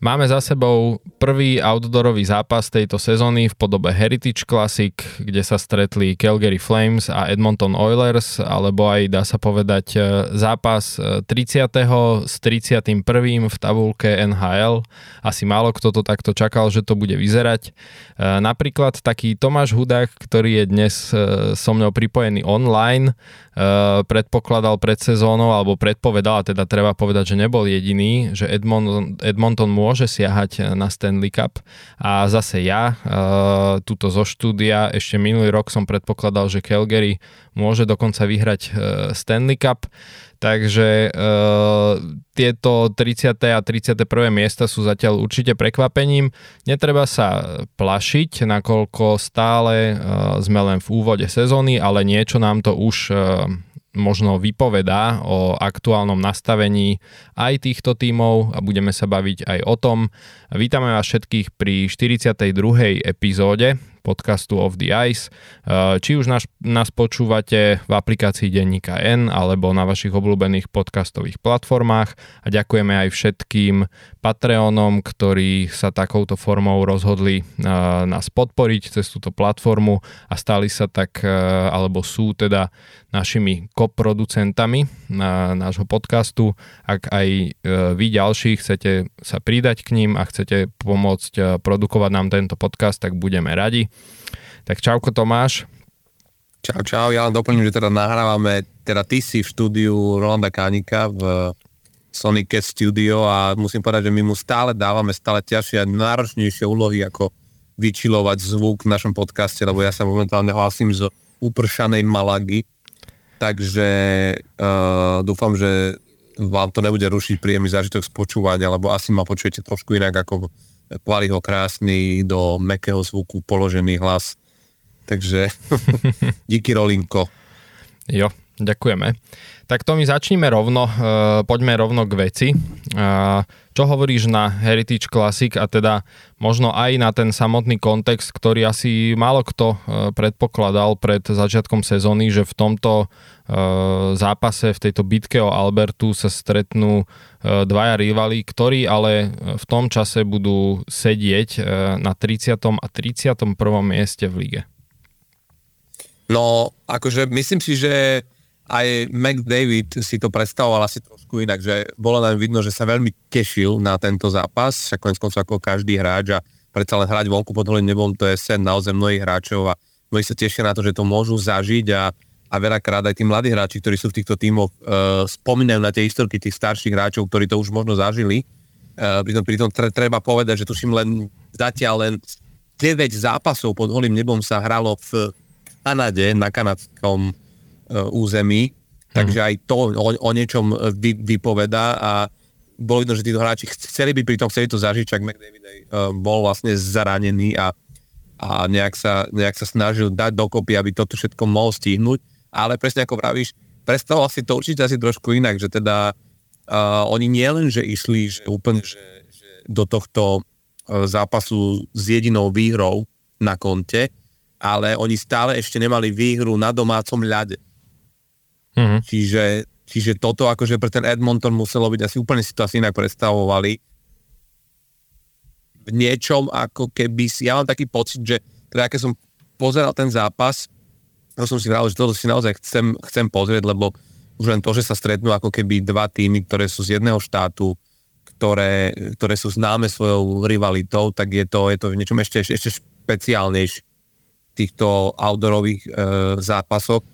Máme za sebou prvý outdoorový zápas tejto sezóny v podobe Heritage Classic, kde sa stretli Calgary Flames a Edmonton Oilers, alebo aj dá sa povedať e, zápas 30. E, s 31. v tabulke NHL. Asi málo kto to takto čakal, že to bude vyzerať. E, napríklad taký Tomáš Hudák, ktorý je dnes so mnou pripojený online, predpokladal pred sezónou, alebo predpovedal, a teda treba povedať, že nebol jediný, že Edmonton, Edmonton môže siahať na Stanley Cup a zase ja, uh, tuto zo štúdia, ešte minulý rok som predpokladal, že Calgary môže dokonca vyhrať uh, Stanley Cup, takže uh, tieto 30. a 31. miesta sú zatiaľ určite prekvapením. Netreba sa plašiť, nakoľko stále uh, sme len v úvode sezóny, ale niečo nám to už uh, možno vypovedá o aktuálnom nastavení aj týchto tímov a budeme sa baviť aj o tom. Vítame vás všetkých pri 42. epizóde podcastu Of the Ice. Eh, či už nás, nás počúvate v aplikácii Denníka N alebo na vašich obľúbených podcastových platformách a ďakujeme aj všetkým Patreonom, ktorí sa takouto formou rozhodli eh, nás podporiť cez túto platformu a stali sa tak, eh, alebo sú teda našimi koproducentami na nášho podcastu. Ak aj vy ďalší chcete sa pridať k ním a chcete pomôcť produkovať nám tento podcast, tak budeme radi. Tak čauko Tomáš. Čau, čau, ja len doplním, že teda nahrávame, teda ty si v štúdiu Rolanda Kánika v Sonic Studio a musím povedať, že my mu stále dávame stále ťažšie a náročnejšie úlohy, ako vyčilovať zvuk v našom podcaste, lebo ja sa momentálne hlasím z upršanej Malagy, takže uh, dúfam, že vám to nebude rušiť príjemný zážitok z lebo asi ma počujete trošku inak ako Kvaliho krásny, do mekého zvuku položený hlas. Takže díky Rolinko. Jo, ďakujeme. Tak to my začníme rovno, uh, poďme rovno k veci. Uh, čo hovoríš na Heritage Classic a teda možno aj na ten samotný kontext, ktorý asi málo kto uh, predpokladal pred začiatkom sezóny, že v tomto uh, zápase, v tejto bitke o Albertu sa stretnú uh, dvaja rivali, ktorí ale v tom čase budú sedieť uh, na 30. a 31. mieste v lige. No, akože myslím si, že aj McDavid si to predstavoval asi trošku inak, že bolo nám vidno, že sa veľmi tešil na tento zápas, však konec koncov ako každý hráč a predsa len hrať vonku pod holým nebom, to je sen naozaj mnohých hráčov a mnohí sa tešia na to, že to môžu zažiť a, a veľakrát aj tí mladí hráči, ktorí sú v týchto tímoch, uh, spomínajú na tie historky tých starších hráčov, ktorí to už možno zažili. Uh, pritom, pritom treba povedať, že tuším len zatiaľ len 9 zápasov pod holým nebom sa hralo v Kanade, na kanadskom E, území, takže aj to o, o niečom vy, vypovedá a bolo vidno, že títo hráči chceli by pri tom chceli to zažiť, čak McDavid aj, uh, bol vlastne zranený a, a nejak, sa, nejak sa snažil dať dokopy, aby toto všetko mohol stihnúť, ale presne ako pravíš, predstavoval si to určite asi trošku inak, že teda uh, oni nielen, že išli že úplne že, že do tohto uh, zápasu s jedinou výhrou na konte, ale oni stále ešte nemali výhru na domácom ľade. Mm-hmm. Čiže, čiže toto akože pre ten Edmonton muselo byť asi úplne si to asi inak predstavovali. V niečom ako keby si, ja mám taký pocit, že teda keď som pozeral ten zápas, to som si vral, že toto si naozaj chcem, chcem pozrieť, lebo už len to, že sa stretnú ako keby dva týmy, ktoré sú z jedného štátu, ktoré, ktoré sú známe svojou rivalitou, tak je to, je to v niečom ešte, ešte špeciálnejšie týchto outdoorových e, zápasoch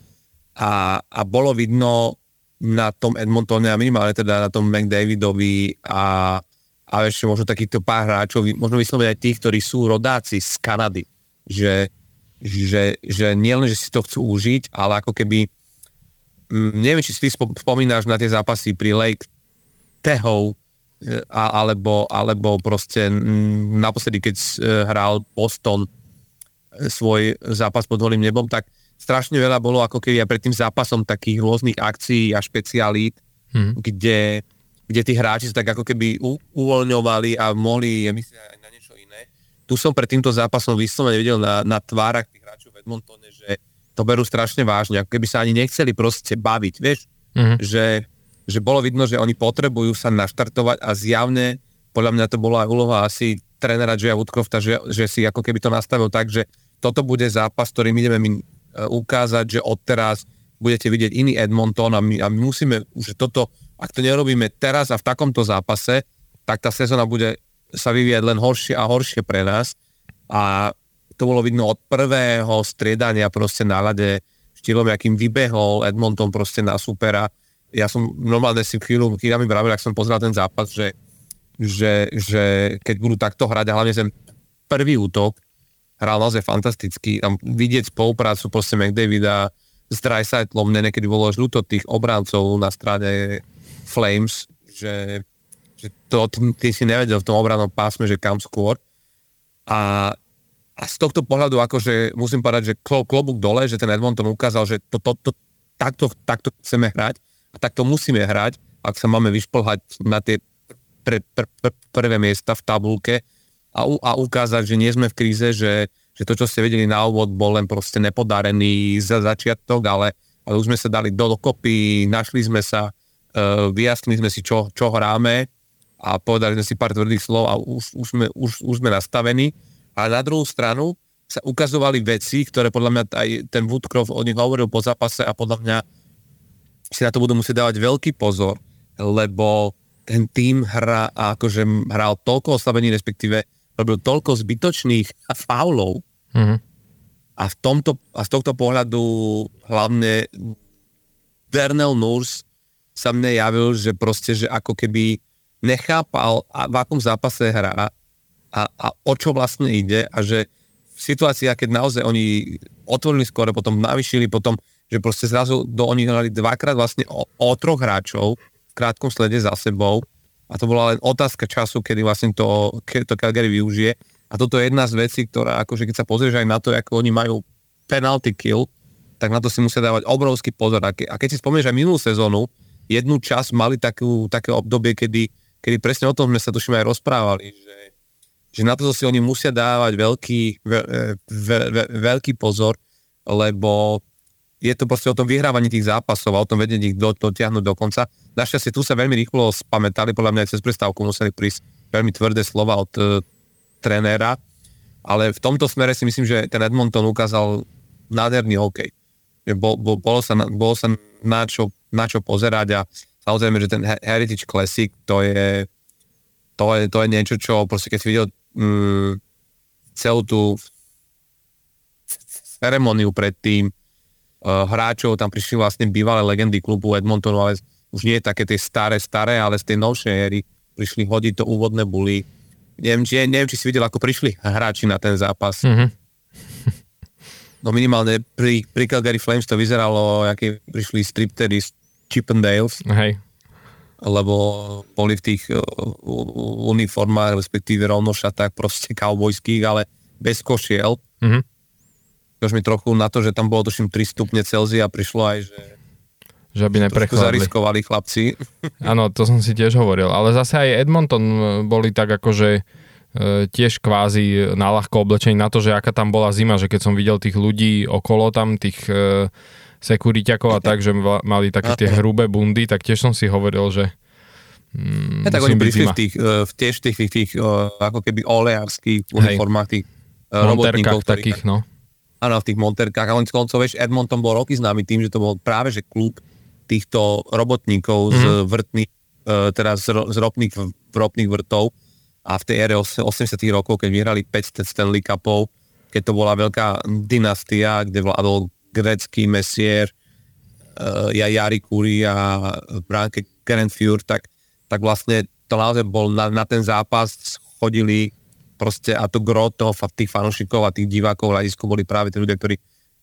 a, a bolo vidno na tom Edmontone a minimálne teda na tom McDavidovi a, a ešte možno takýchto pár hráčov, možno vysloviť aj tých, ktorí sú rodáci z Kanady, že, že, že nielen, že si to chcú užiť, ale ako keby mm, neviem, či si ty spomínaš na tie zápasy pri Lake Tehov, alebo, alebo proste mm, naposledy, keď uh, hral Boston e, svoj zápas pod holým nebom, tak strašne veľa bolo ako keby aj pred tým zápasom takých rôznych akcií a špecialít, hmm. kde, kde tí hráči sa tak ako keby u, uvoľňovali a mohli myslieť aj na niečo iné. Tu som pred týmto zápasom vyslovene videl na, na tvárach tých hráčov v Edmontone, že to berú strašne vážne, ako keby sa ani nechceli proste baviť, vieš, hmm. že, že bolo vidno, že oni potrebujú sa naštartovať a zjavne podľa mňa to bola aj úloha asi trénera Jaya Woodcrofta, že, že si ako keby to nastavil tak, že toto bude zápas, ktorým ideme my ukázať, že odteraz budete vidieť iný Edmonton a my, a my musíme, že toto, ak to nerobíme teraz a v takomto zápase, tak tá sezóna bude sa vyvíjať len horšie a horšie pre nás a to bolo vidno od prvého striedania proste na ľade štýlom, akým vybehol Edmonton proste na supera. Ja som normálne si chvíľu, chvíľami vravil, ak som pozrel ten zápas, že že, že keď budú takto hrať, a hlavne ten prvý útok hral naozaj fantasticky. Tam vidieť spoluprácu proste McDavida s Dreisaitlom, keď bolo až ľúto tých obráncov na strane Flames, že, že to ty si nevedel v tom obranom pásme, že kam skôr. A, a z tohto pohľadu akože musím povedať, že klobúk dole, že ten Edmonton ukázal, že to, to, to, takto, takto chceme hrať a takto musíme hrať, ak sa máme vyšplhať na tie pre, pre, pre, prvé miesta v tabulke a, a ukázať, že nie sme v kríze, že, že to, čo ste vedeli na úvod, bol len proste nepodarený za začiatok, ale, ale už sme sa dali do dokopy, našli sme sa, uh, vyjasnili sme si, čo, čo hráme a povedali sme si pár tvrdých slov a už, už, sme, už, už sme nastavení. A na druhú stranu sa ukazovali veci, ktoré podľa mňa aj ten Woodcroft o nich hovoril po zápase a podľa mňa si na to budú musieť dávať veľký pozor, lebo ten tým hra, a akože hral toľko oslabení, respektíve robil toľko zbytočných faulov mm-hmm. a, v tomto, a z tohto pohľadu hlavne Dernel Nurs sa mne javil, že proste, že ako keby nechápal, a v akom zápase hrá a, a o čo vlastne ide a že v situácii, keď naozaj oni otvorili skôr, potom navyšili, potom, že proste zrazu do, oni hrali dvakrát vlastne o, o troch hráčov, krátkom slede za sebou a to bola len otázka času, kedy vlastne to, to Calgary využije. A toto je jedna z vecí, ktorá, akože keď sa pozrieš aj na to, ako oni majú penalty kill, tak na to si musia dávať obrovský pozor. A, ke, a keď si spomenieš aj minulú sezónu, jednu čas mali takú, také obdobie, kedy, kedy presne o tom sme sa tuším aj rozprávali, že, že na to si oni musia dávať veľký, ve, ve, ve, veľký pozor, lebo je to proste o tom vyhrávaní tých zápasov a o tom vedení ich do, dotiahnuť do konca. Našťastie tu sa veľmi rýchlo spamätali, podľa mňa aj cez prestávku museli prísť veľmi tvrdé slova od uh, trenéra, ale v tomto smere si myslím, že ten Edmonton ukázal nádherný hokej. Bol, bol, bolo, sa, bolo sa na čo, na čo pozerať a samozrejme, že ten Heritage Classic to je, to je, to je niečo, čo proste keď si videl mm, celú tú ceremoniu predtým, uh, hráčov, tam prišli vlastne bývalé legendy klubu Edmontonu, ale už nie také tie staré, staré, ale z tej novšej éry prišli hodiť to úvodné buly. Neviem, či, neviem, či si videl, ako prišli hráči na ten zápas. Mm-hmm. No minimálne pri, pri Calgary Flames to vyzeralo, aké prišli striptery z Chippendales. Hej. Lebo boli v tých uh, uniformách, respektíve rovnošatách proste cowboyských, ale bez košiel. Mm-hmm už mi trochu na to, že tam bolo tuším 3 stupne Celzia, prišlo aj, že že aby neprechladli. zariskovali chlapci. Áno, to som si tiež hovoril. Ale zase aj Edmonton e, boli tak akože e, tiež kvázi ľahko oblečení na to, že aká tam bola zima, že keď som videl tých ľudí okolo tam, tých e, sekuriťakov a tak, že mali také tie hrubé bundy, tak tiež som si hovoril, že mm, ja, tak oni prišli v tých, v tiež tých, tých, tých ako keby oleárských uniformách, tých robotníkov, takých, no áno, v tých monterkách. A len koncov, vieš, Edmonton bol roky známy tým, že to bol práve že klub týchto robotníkov mm-hmm. z mhm. vrtných, e, teda z, ropných, ropných vrtov a v tej ére 80 rokov, keď vyhrali 5 Stanley Cupov, keď to bola veľká dynastia, kde vládol grecký mesier, uh, ja Jari Kuri a bránke Karen Fjord, tak, tak vlastne to naozaj bol na, na ten zápas chodili proste a to gro toho, tých fanúšikov a tých divákov v hľadisku boli práve tí ľudia, ktorí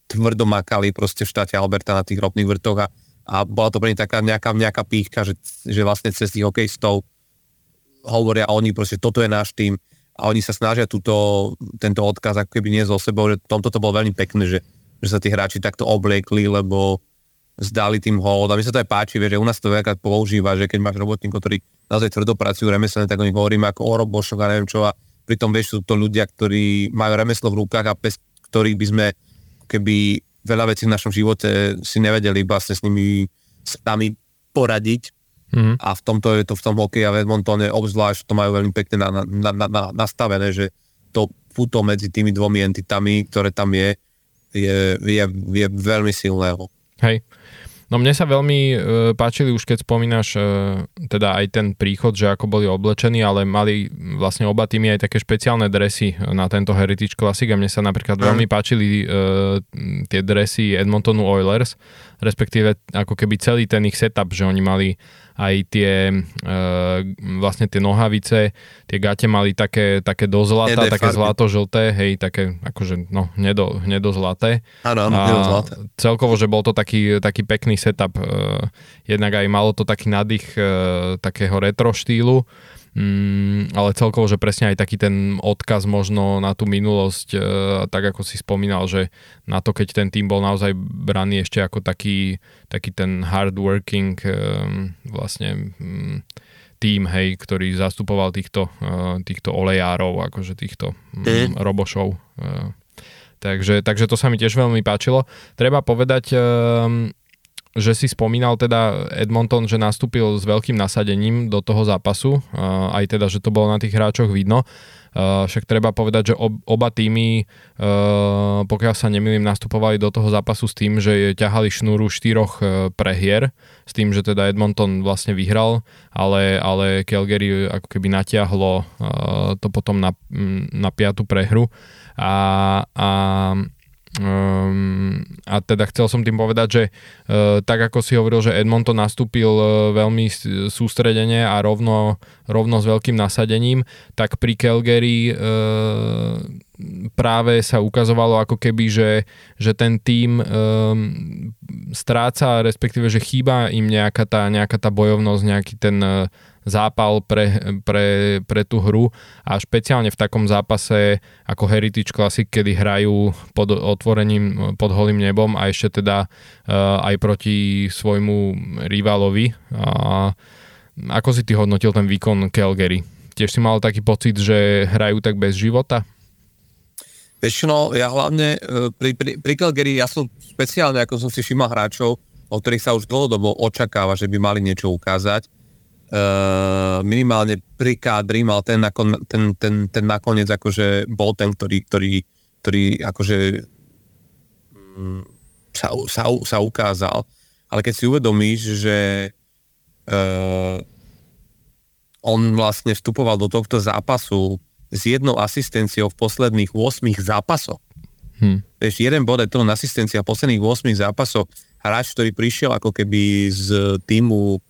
tvrdo makali proste v štáte Alberta na tých ropných vrtoch a, a bola to pre nich taká nejaká, nejaká píchka, že, že vlastne cez tých hokejistov hovoria oni proste toto je náš tým a oni sa snažia túto, tento odkaz ako keby nie zo sebou, že tomto to bolo veľmi pekné, že, že sa tí hráči takto obliekli, lebo zdali tým hold. A mi sa to aj páči, že u nás to veľká používa, že keď máš robotníkov, ktorí naozaj tvrdo pracujú remeselne, tak o nich hovoríme ako o robošoch a neviem čo a pritom vieš, sú to ľudia, ktorí majú remeslo v rukách a bez ktorých by sme keby veľa vecí v našom živote si nevedeli vlastne s nimi sami poradiť. mm. a v tomto je to v tom hokeji a v Edmontone obzvlášť to majú veľmi pekne na, na, na, na, nastavené, že to puto medzi tými dvomi entitami, ktoré tam je, je, je, je veľmi silného. Hej. No mne sa veľmi e, páčili už keď spomínaš e, teda aj ten príchod, že ako boli oblečení, ale mali vlastne oba týmy aj také špeciálne dresy na tento Heritage Classic a mne sa napríklad mm. veľmi páčili e, tie dresy Edmontonu Oilers, respektíve ako keby celý ten ich setup, že oni mali aj tie e, vlastne tie nohavice, tie gate mali také, také do zlata, také zlato-žlté, hej, také akože no, hnedo, hnedo zlaté. Áno, áno, hnedo zlaté. Celkovo, že bol to taký, taký pekný setup, e, jednak aj malo to taký nadých e, takého retro štýlu, Mm, ale celkovo, že presne aj taký ten odkaz možno na tú minulosť, e, tak ako si spomínal, že na to, keď ten tým bol naozaj braný ešte ako taký, taký ten hardworking e, vlastne mm, tým, hej, ktorý zastupoval týchto, e, týchto olejárov, akože týchto mm, robošov. E, takže, takže to sa mi tiež veľmi páčilo. Treba povedať, e, že si spomínal teda Edmonton, že nastúpil s veľkým nasadením do toho zápasu, aj teda, že to bolo na tých hráčoch vidno. Však treba povedať, že oba týmy, pokiaľ sa nemýlim, nastupovali do toho zápasu s tým, že ťahali šnúru štyroch prehier, s tým, že teda Edmonton vlastne vyhral, ale, ale Calgary ako keby natiahlo to potom na, na piatu prehru. A, a Um, a teda chcel som tým povedať, že uh, tak ako si hovoril, že Edmonton nastúpil uh, veľmi sústredene a rovno, rovno s veľkým nasadením, tak pri Calgary uh, práve sa ukazovalo ako keby, že, že ten tým um, stráca, respektíve, že chýba im nejaká tá, nejaká tá bojovnosť, nejaký ten uh, zápal pre, pre, pre tú hru a špeciálne v takom zápase ako Heritage Classic, kedy hrajú pod otvorením, pod holým nebom a ešte teda uh, aj proti svojmu rivalovi. A ako si ty hodnotil ten výkon Calgary? Tiež si mal taký pocit, že hrajú tak bez života? Väčšinou, ja hlavne e, pri, pri, pri Calgary, ja som špeciálne, ako som si všimal hráčov, o ktorých sa už dlhodobo očakáva, že by mali niečo ukázať minimálne pri kádri mal ten, nakon, ten, ten, ten nakoniec akože bol ten, ktorý, ktorý, ktorý akože um, sa, sa, sa ukázal. Ale keď si uvedomíš, že uh, on vlastne vstupoval do tohto zápasu s jednou asistenciou v posledných 8 zápasoch. Hmm. Vieš, jeden bod je to asistencia v posledných 8 zápasoch. Hráč, ktorý prišiel ako keby z týmu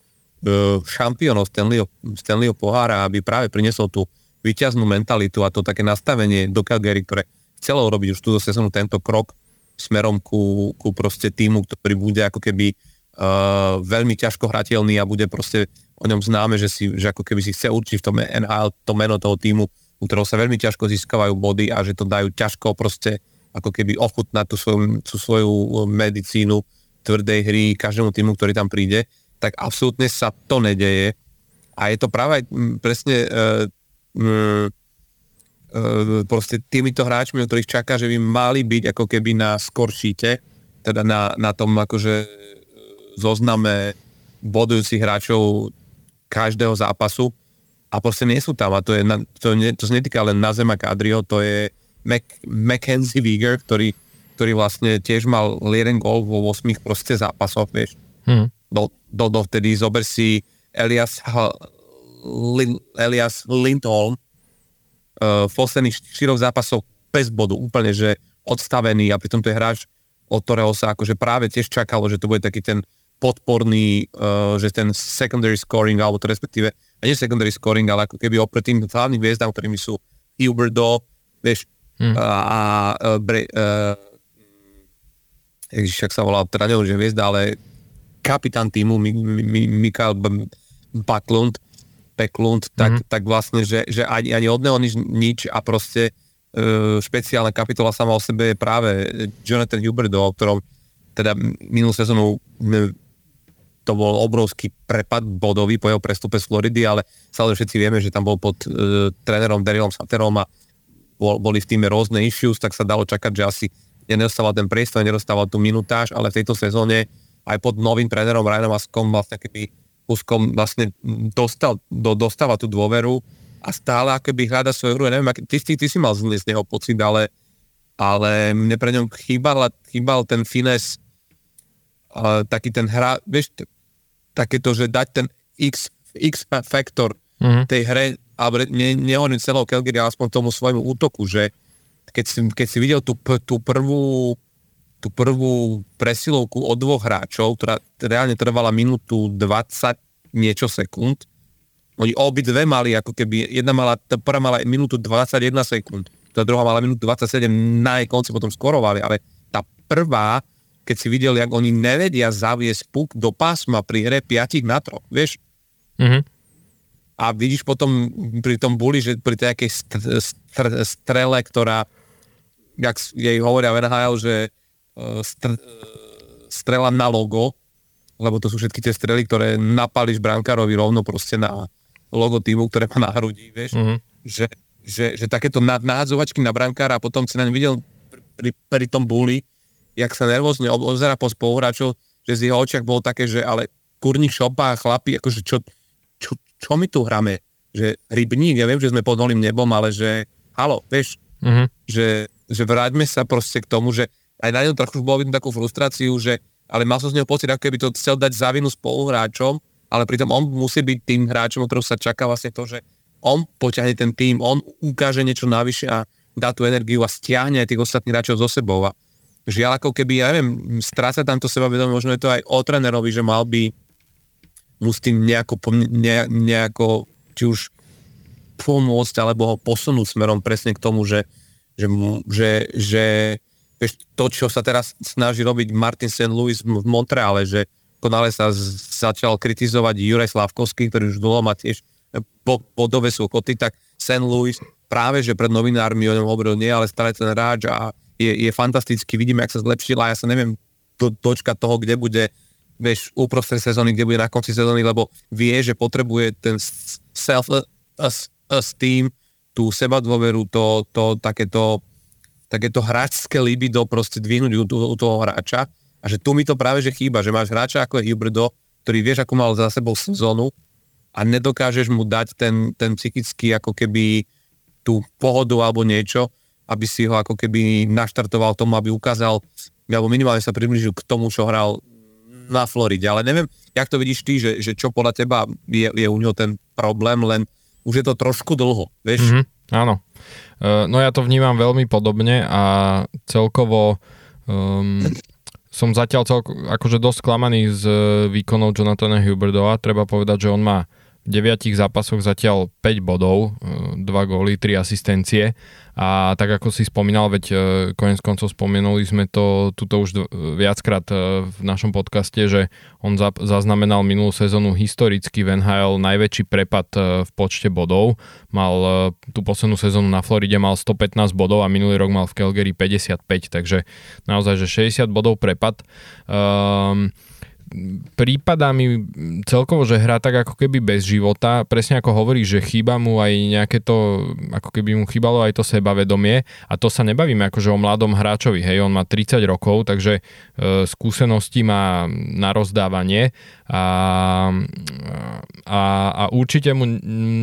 šampiónov Stanleyho, Stanleyho pohára, aby práve priniesol tú vyťaznú mentalitu a to také nastavenie do Calgary, ktoré chcelo robiť už túto sezónu tento krok smerom ku, ku proste týmu, ktorý bude ako keby uh, veľmi ťažko hrateľný a bude proste o ňom známe, že, si, že ako keby si chce určiť v tom NHL to meno toho týmu, u ktorého sa veľmi ťažko získavajú body a že to dajú ťažko proste ako keby ochutnať tú svoju, tú svoju medicínu tvrdej hry každému týmu, ktorý tam príde tak absolútne sa to nedeje. A je to práve presne uh, uh, proste týmito hráčmi, o ktorých čaká, že by mali byť ako keby na skoršíte, teda na, na tom akože zozname bodujúcich hráčov každého zápasu a proste nie sú tam a to, je, to, nie, to sa netýka len Nazema Kadrio, to je Mac, Mackenzie Wieger, ktorý, ktorý vlastne tiež mal jeden gol vo 8 proste zápasoch, vieš. Hmm do, do, dovtedy zober si Elias, Lin, Elias Lindholm uh, v posledných štyroch zápasoch bez bodu, úplne, že odstavený a pritom to je hráč, od ktorého sa akože práve tiež čakalo, že to bude taký ten podporný, uh, že ten secondary scoring, alebo to respektíve, a nie secondary scoring, ale ako keby opred tým hlavným hviezdám, ktorými sú Huberdo, vieš, hmm. a, a uh, bre, uh, ježiš, sa volá, teda neviem, že hviezda, ale kapitán týmu Mikael Baklund, Peklund, tak, mm-hmm. tak vlastne, že, že ani, ani od neho nič, nič a proste e, špeciálna kapitola sama o sebe je práve Jonathan Huberdo, o ktorom teda minulú sezónu to bol obrovský prepad bodový po jeho prestupe z Floridy, ale stále všetci vieme, že tam bol pod e, trénerom Darylom Saterom a bol, boli v týme rôzne issues, tak sa dalo čakať, že asi nedostával ten priestor, nedostával tú minutáž, ale v tejto sezóne aj pod novým trénerom Ryanom Askom vlastne keby úzkom vlastne dostal, do, dostáva tú dôveru a stále akoby hľada svoju hru. Ja neviem, aký, ty, ty, ty si mal z neho pocit, ale, ale mne pre ňom chýbal, chýbal ten fines, uh, taký ten hra, vieš, takéto, že dať ten X, X faktor mm-hmm. tej hre, ale ne, nehovorím celou Calgary, ale aspoň tomu svojmu útoku, že keď si, keď si videl tú, tú prvú tú prvú presilovku od dvoch hráčov, ktorá reálne trvala minútu 20 niečo sekúnd. Oni obidve mali ako keby, jedna mala, tá prvá mala minútu 21 sekúnd, tá druhá mala minútu 27, na jej konci potom skorovali, ale tá prvá, keď si videl, jak oni nevedia zaviesť puk do pásma pri hre 5 na 3, vieš? Mm-hmm. A vidíš potom pri tom buli, že pri tej strele, ktorá, jak jej hovoria v NHL, že str- strela na logo, lebo to sú všetky tie strely, ktoré napališ brankárovi rovno proste na logo týmu, ktoré má na hrudi, vieš, mm-hmm. že, že, že takéto nahádzovačky na brankára a potom si na videl pri, pri tom buli, jak sa nervózne obzera po spoluhráčov, že z jeho očiach bolo také, že ale kurník šopa a chlapi, akože čo, čo, čo my tu hráme? Že rybník, ja viem, že sme pod holým nebom, ale že halo, vieš, mm-hmm. že, že vráťme sa proste k tomu, že aj na ňom trochu bolo vidno takú frustráciu, že ale mal som z neho pocit, ako keby to chcel dať zavinu spoluhráčom, ale pritom on musí byť tým hráčom, o ktorého sa čaká vlastne to, že on poťahne ten tým, on ukáže niečo navyše a dá tú energiu a stiahne aj tých ostatných hráčov zo sebou. A žiaľ, ako keby, ja neviem, stráca tam to sebavedomie, možno je to aj o trénerovi, že mal by mu s tým nejako, ne, nejako či už pomôcť, alebo ho posunúť smerom presne k tomu, že, že, že, že vieš, to, čo sa teraz snaží robiť Martin St. Louis v Montreale, že konale sa začal kritizovať Juraj Slavkovský, ktorý už dlho má tiež bodové súkoty, tak St. Louis práve, že pred novinármi o ňom hovoril, nie, ale stále ten hráč a je, je fantastický, vidíme, ak sa zlepšila, ja sa neviem do, dočkať toho, kde bude vieš, uprostred sezóny, kde bude na konci sezóny, lebo vie, že potrebuje ten self-esteem, tú seba dôveru, to, to takéto takéto hráčské libido proste dvihnúť u, u toho hráča a že tu mi to práve že chýba, že máš hráča ako je Huberdo, ktorý vieš, ako mal za sebou sezónu a nedokážeš mu dať ten, ten psychický ako keby tú pohodu alebo niečo, aby si ho ako keby naštartoval tomu, aby ukázal, alebo minimálne sa približil k tomu, čo hral na Floride. Ale neviem, jak to vidíš ty, že, že čo podľa teba je, je u neho ten problém, len už je to trošku dlho, vieš? Mm-hmm, áno. Uh, no ja to vnímam veľmi podobne a celkovo um, som zatiaľ celko, akože dosť sklamaný z výkonov Jonathana Huberdova. Treba povedať, že on má 9 zápasoch zatiaľ 5 bodov, 2 góly, 3 asistencie a tak ako si spomínal, veď e, konec koncov spomenuli sme to tuto už viackrát e, v našom podcaste, že on zaznamenal minulú sezónu historicky v NHL najväčší prepad e, v počte bodov. Mal tú poslednú sezónu na Floride mal 115 bodov a minulý rok mal v Calgary 55, takže naozaj, že 60 bodov prepad. Um, prípada mi celkovo, že hrá tak ako keby bez života, presne ako hovorí, že chýba mu aj nejaké to, ako keby mu chýbalo aj to sebavedomie. A to sa nebavíme akože o mladom hráčovi, hej, on má 30 rokov, takže e, skúsenosti má na rozdávanie a, a, a určite mu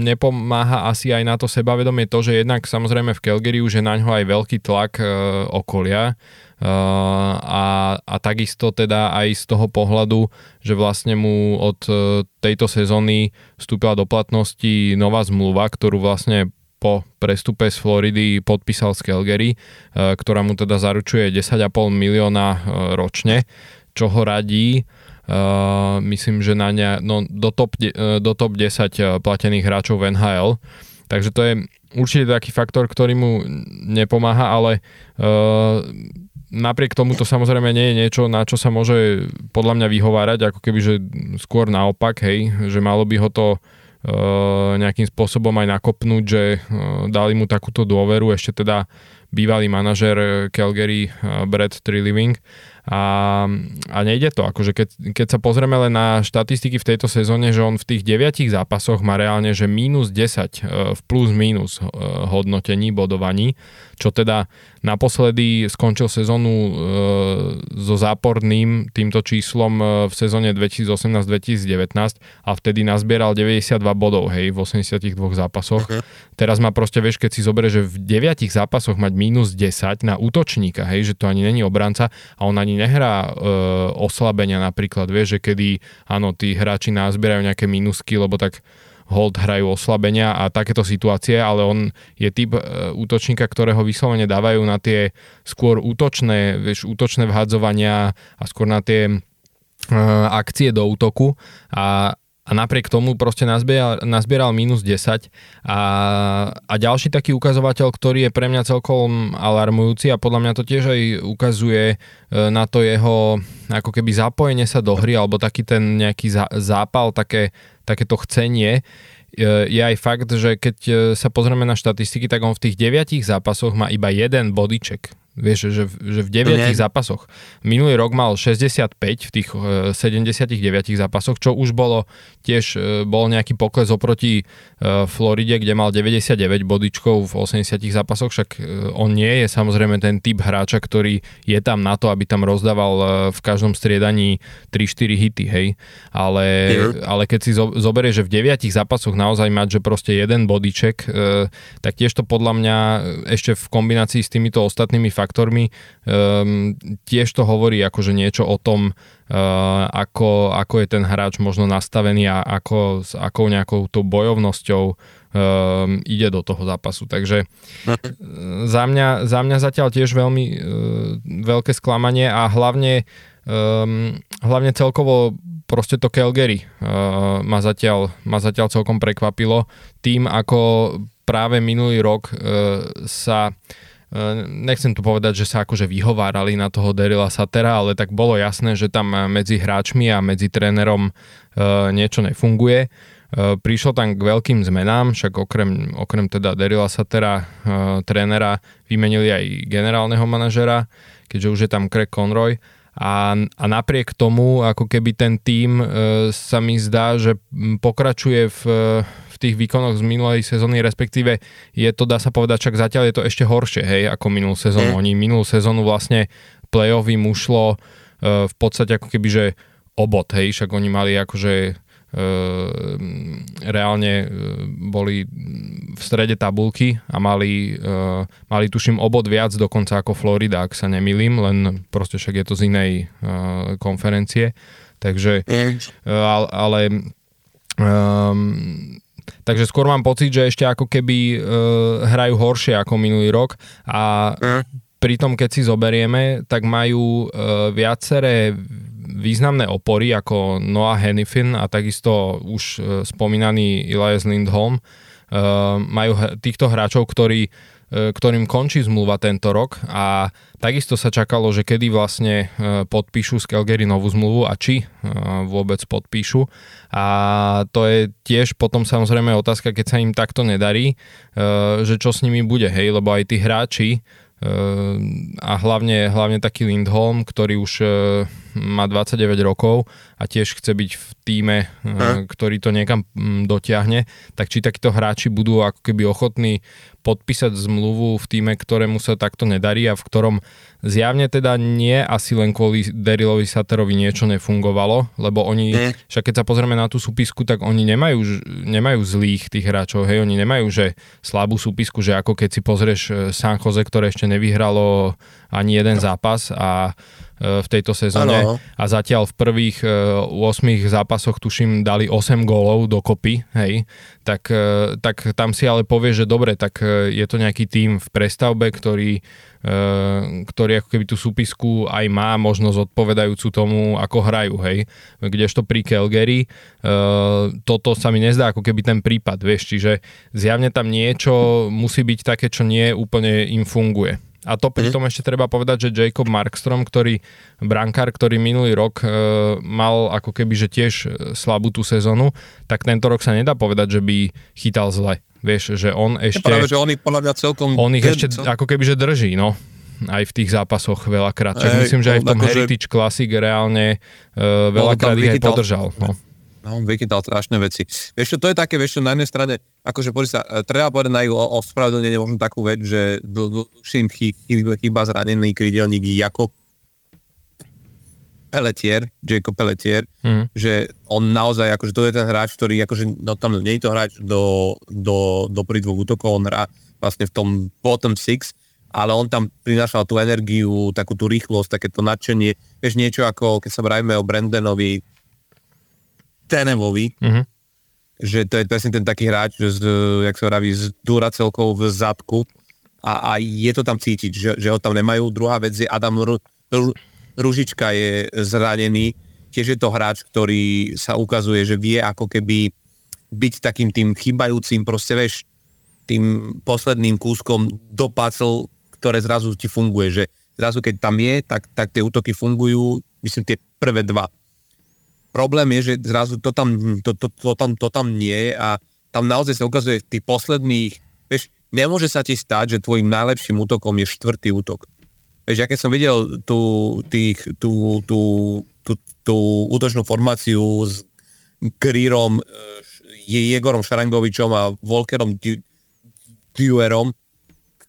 nepomáha asi aj na to sebavedomie to, že jednak samozrejme v Calgary už je na ňo aj veľký tlak e, okolia, a, a takisto teda aj z toho pohľadu, že vlastne mu od e, tejto sezóny vstúpila do platnosti nová zmluva, ktorú vlastne po prestupe z Floridy podpísal z Calgary, e, ktorá mu teda zaručuje 10,5 milióna e, ročne, čo ho radí Uh, myslím, že na ne, no, do, top, do top 10 platených hráčov v NHL. Takže to je určite taký faktor, ktorý mu nepomáha, ale uh, napriek tomu to samozrejme nie je niečo, na čo sa môže podľa mňa vyhovárať, ako keby, že skôr naopak, hej, že malo by ho to uh, nejakým spôsobom aj nakopnúť, že uh, dali mu takúto dôveru, ešte teda bývalý manažer Calgary Brad Trilliving a, a nejde to. Akože keď, keď sa pozrieme len na štatistiky v tejto sezóne, že on v tých deviatich zápasoch má reálne, že mínus 10 e, v plus mínus e, hodnotení, bodovaní, čo teda naposledy skončil sezónu e, so záporným týmto číslom v sezóne 2018-2019 a vtedy nazbieral 92 bodov, hej, v 82 zápasoch. Uh-huh. Teraz má proste, vieš, keď si zoberie, že v 9 zápasoch mať mínus 10 na útočníka, hej, že to ani není obranca a on ani nehrá e, oslabenia napríklad, vieš, že kedy, áno, tí hráči nazbierajú nejaké minusky, lebo tak hold hrajú oslabenia a takéto situácie, ale on je typ e, útočníka, ktorého vyslovene dávajú na tie skôr útočné, vieš, útočné vhadzovania a skôr na tie e, akcie do útoku. A, a napriek tomu proste nazbieral, nazbieral minus 10 a, a ďalší taký ukazovateľ, ktorý je pre mňa celkom alarmujúci a podľa mňa to tiež aj ukazuje e, na to jeho ako keby zapojenie sa do hry alebo taký ten nejaký zápal, také takéto chcenie, je aj fakt, že keď e, sa pozrieme na štatistiky, tak on v tých deviatich zápasoch má iba jeden bodyček. Vieš, že, že v 9 zápasoch. Minulý rok mal 65 v tých 79 e, zápasoch, čo už bolo tiež e, bol nejaký pokles oproti Floride, kde mal 99 bodičkov v 80 zápasoch, však on nie je samozrejme ten typ hráča, ktorý je tam na to, aby tam rozdával v každom striedaní 3-4 hity, hej. Ale, ale keď si zoberie, že v 9 zápasoch naozaj mať, že proste jeden bodiček, tak tiež to podľa mňa ešte v kombinácii s týmito ostatnými faktormi tiež to hovorí akože niečo o tom, ako, ako je ten hráč možno nastavený a ako, s akou nejakou tou bojovnosťou um, ide do toho zápasu. Takže za mňa, za mňa zatiaľ tiež veľmi uh, veľké sklamanie a hlavne um, hlavne celkovo proste to Calgary uh, ma, zatiaľ, ma zatiaľ celkom prekvapilo tým, ako práve minulý rok uh, sa Eh, nechcem tu povedať, že sa akože vyhovárali na toho Derila Satera, ale tak bolo jasné, že tam medzi hráčmi a medzi trénerom eh, niečo nefunguje. Eh, prišlo tam k veľkým zmenám, však okrem, okrem teda Derila Satera, trénera, vymenili aj generálneho manažera, keďže už je tam Craig Conroy. A, a napriek tomu, ako keby ten tím e, sa mi zdá, že pokračuje v, tých výkonoch z minulej sezóny, respektíve je to, dá sa povedať, čak zatiaľ je to ešte horšie, hej, ako minulú sezónu. Mm. Oni minulú sezónu vlastne play-off im ušlo uh, v podstate ako keby, že obod, hej, však oni mali akože Uh, reálne uh, boli v strede tabulky a mali, uh, mali tuším obod viac dokonca ako Florida, ak sa nemýlim, len proste však je to z inej konferencie. Takže, uh, ale, ale um, Takže skôr mám pocit, že ešte ako keby uh, hrajú horšie ako minulý rok a mm. pritom keď si zoberieme, tak majú uh, viaceré významné opory ako Noah Hennifin a takisto už uh, spomínaný Elias Lindholm. Uh, majú týchto hráčov, ktorí E, ktorým končí zmluva tento rok a takisto sa čakalo, že kedy vlastne e, podpíšu z Calgary novú zmluvu a či e, vôbec podpíšu. A to je tiež potom samozrejme otázka, keď sa im takto nedarí, že čo s nimi bude, hej, lebo aj tí hráči a hlavne, hlavne taký Lindholm, ktorý už má 29 rokov a tiež chce byť v týme, hm. ktorý to niekam dotiahne, tak či takíto hráči budú ako keby ochotní podpísať zmluvu v týme, ktorému sa takto nedarí a v ktorom zjavne teda nie asi len kvôli Derilovi Saterovi niečo nefungovalo, lebo oni, mm. však keď sa pozrieme na tú súpisku, tak oni nemajú, nemajú zlých tých hráčov, hej, oni nemajú, že slabú súpisku, že ako keď si pozrieš eh, San Jose, ktoré ešte nevyhralo ani jeden no. zápas a v tejto sezóne ano. a zatiaľ v prvých 8 e, zápasoch tuším dali 8 gólov dokopy, hej, tak, e, tak tam si ale povie, že dobre, tak e, je to nejaký tým v prestavbe, ktorý, ktorý ako keby tú súpisku aj má možnosť odpovedajúcu tomu, ako hrajú, hej. Kdežto pri Calgary toto sa mi nezdá ako keby ten prípad, vieš, čiže zjavne tam niečo musí byť také, čo nie úplne im funguje. A to pri mhm. tom ešte treba povedať, že Jacob Markstrom, ktorý brankár, ktorý minulý rok e, mal ako keby, že tiež e, slabú tú sezónu, tak tento rok sa nedá povedať, že by chytal zle. Vieš, že on ešte... Ja práve, že on ich podľa mňa celkom... On ich ešte cel... ako keby, že drží, no aj v tých zápasoch veľakrát. Čiže myslím, že aj v tom akože, Heritage Classic reálne uh, veľakrát ich aj podržal. No. No, vychytal strašné veci. Vieš čo, to je také, vieš čo, na jednej strane, akože poď sa, treba povedať na ich ospravedlnenie možno takú vec, že dlhším chýba zranený krydelník Jakob Pelletier, Jacob Pelletier, mm. že on naozaj, akože to je ten hráč, ktorý, akože, no tam nie je to hráč do, do, do dvoch útokov, on hrá vlastne v tom bottom six, ale on tam prinášal tú energiu, takú tú rýchlosť, takéto nadšenie, vieš, niečo ako, keď sa bravíme o Brandonovi, Tenevovi, mm-hmm. že to je presne ten taký hráč, že z, jak sa vraví, z duracelkou v zadku a, a je to tam cítiť, že, že ho tam nemajú. Druhá vec je Adam R- R- Ružička je zranený, tiež je to hráč, ktorý sa ukazuje, že vie ako keby byť takým tým chybajúcim, proste vieš, tým posledným kúskom do puzzle, ktoré zrazu ti funguje, že zrazu keď tam je, tak, tak tie útoky fungujú, myslím tie prvé dva. Problém je, že zrazu to tam, to, to, to, tam, to tam nie je a tam naozaj sa ukazuje v tých posledných, vieš, nemôže sa ti stať, že tvojim najlepším útokom je štvrtý útok. Vieš, ja keď som videl tú, tých, tú, tú, tú, tú útočnú formáciu s Grírom, eh, Jegorom Šarangovičom a Volkerom Duerom,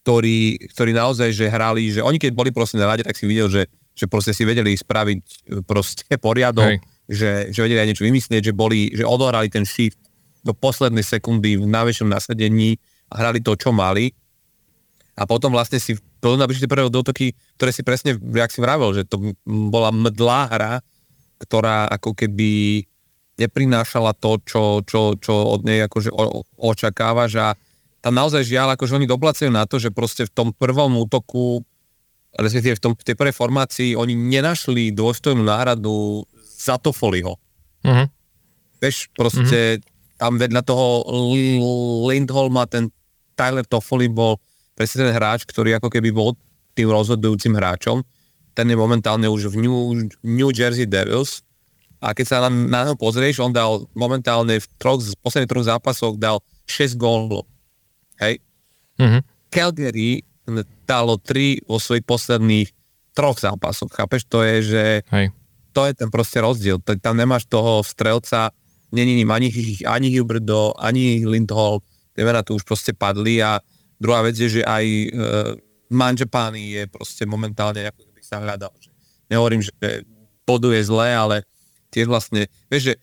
ktorí, ktorí naozaj že hrali, že oni keď boli proste na rade, tak si videl, že, že proste si vedeli spraviť eh, proste poriadok, Hej že, že vedeli aj niečo vymyslieť, že boli, že odohrali ten shift do poslednej sekundy v najväčšom nasadení a hrali to, čo mali. A potom vlastne si napíšte prvé dotoky, ktoré si presne, jak si vravel, že to bola mdlá hra, ktorá ako keby neprinášala to, čo, čo, čo od nej akože o, očakávaš a tam naozaj žiaľ, akože oni doplacajú na to, že proste v tom prvom útoku respektíve v, tom, v tej prvej formácii oni nenašli dôstojnú náhradu za Toffoliho. Uh-huh. Vieš, proste uh-huh. tam vedľa toho Lindholma ten Tyler Toffoli bol presne ten hráč, ktorý ako keby bol tým rozhodujúcim hráčom. Ten je momentálne už v New, New Jersey Devils a keď sa na, na neho pozrieš, on dal momentálne v troch, v posledných troch zápasoch dal 6 gólov. Hej? Uh-huh. Calgary dalo 3 vo svojich posledných troch zápasoch. Chápeš? To je, že Hej to je ten proste rozdiel. Tam nemáš toho strelca, není ani, ani Huberdo, ani Lindholm, tie mená tu už proste padli a druhá vec je, že aj e, Manžepány je proste momentálne, ako by sa hľadal. Že nehovorím, že boduje zle, ale tiež vlastne, vieš, že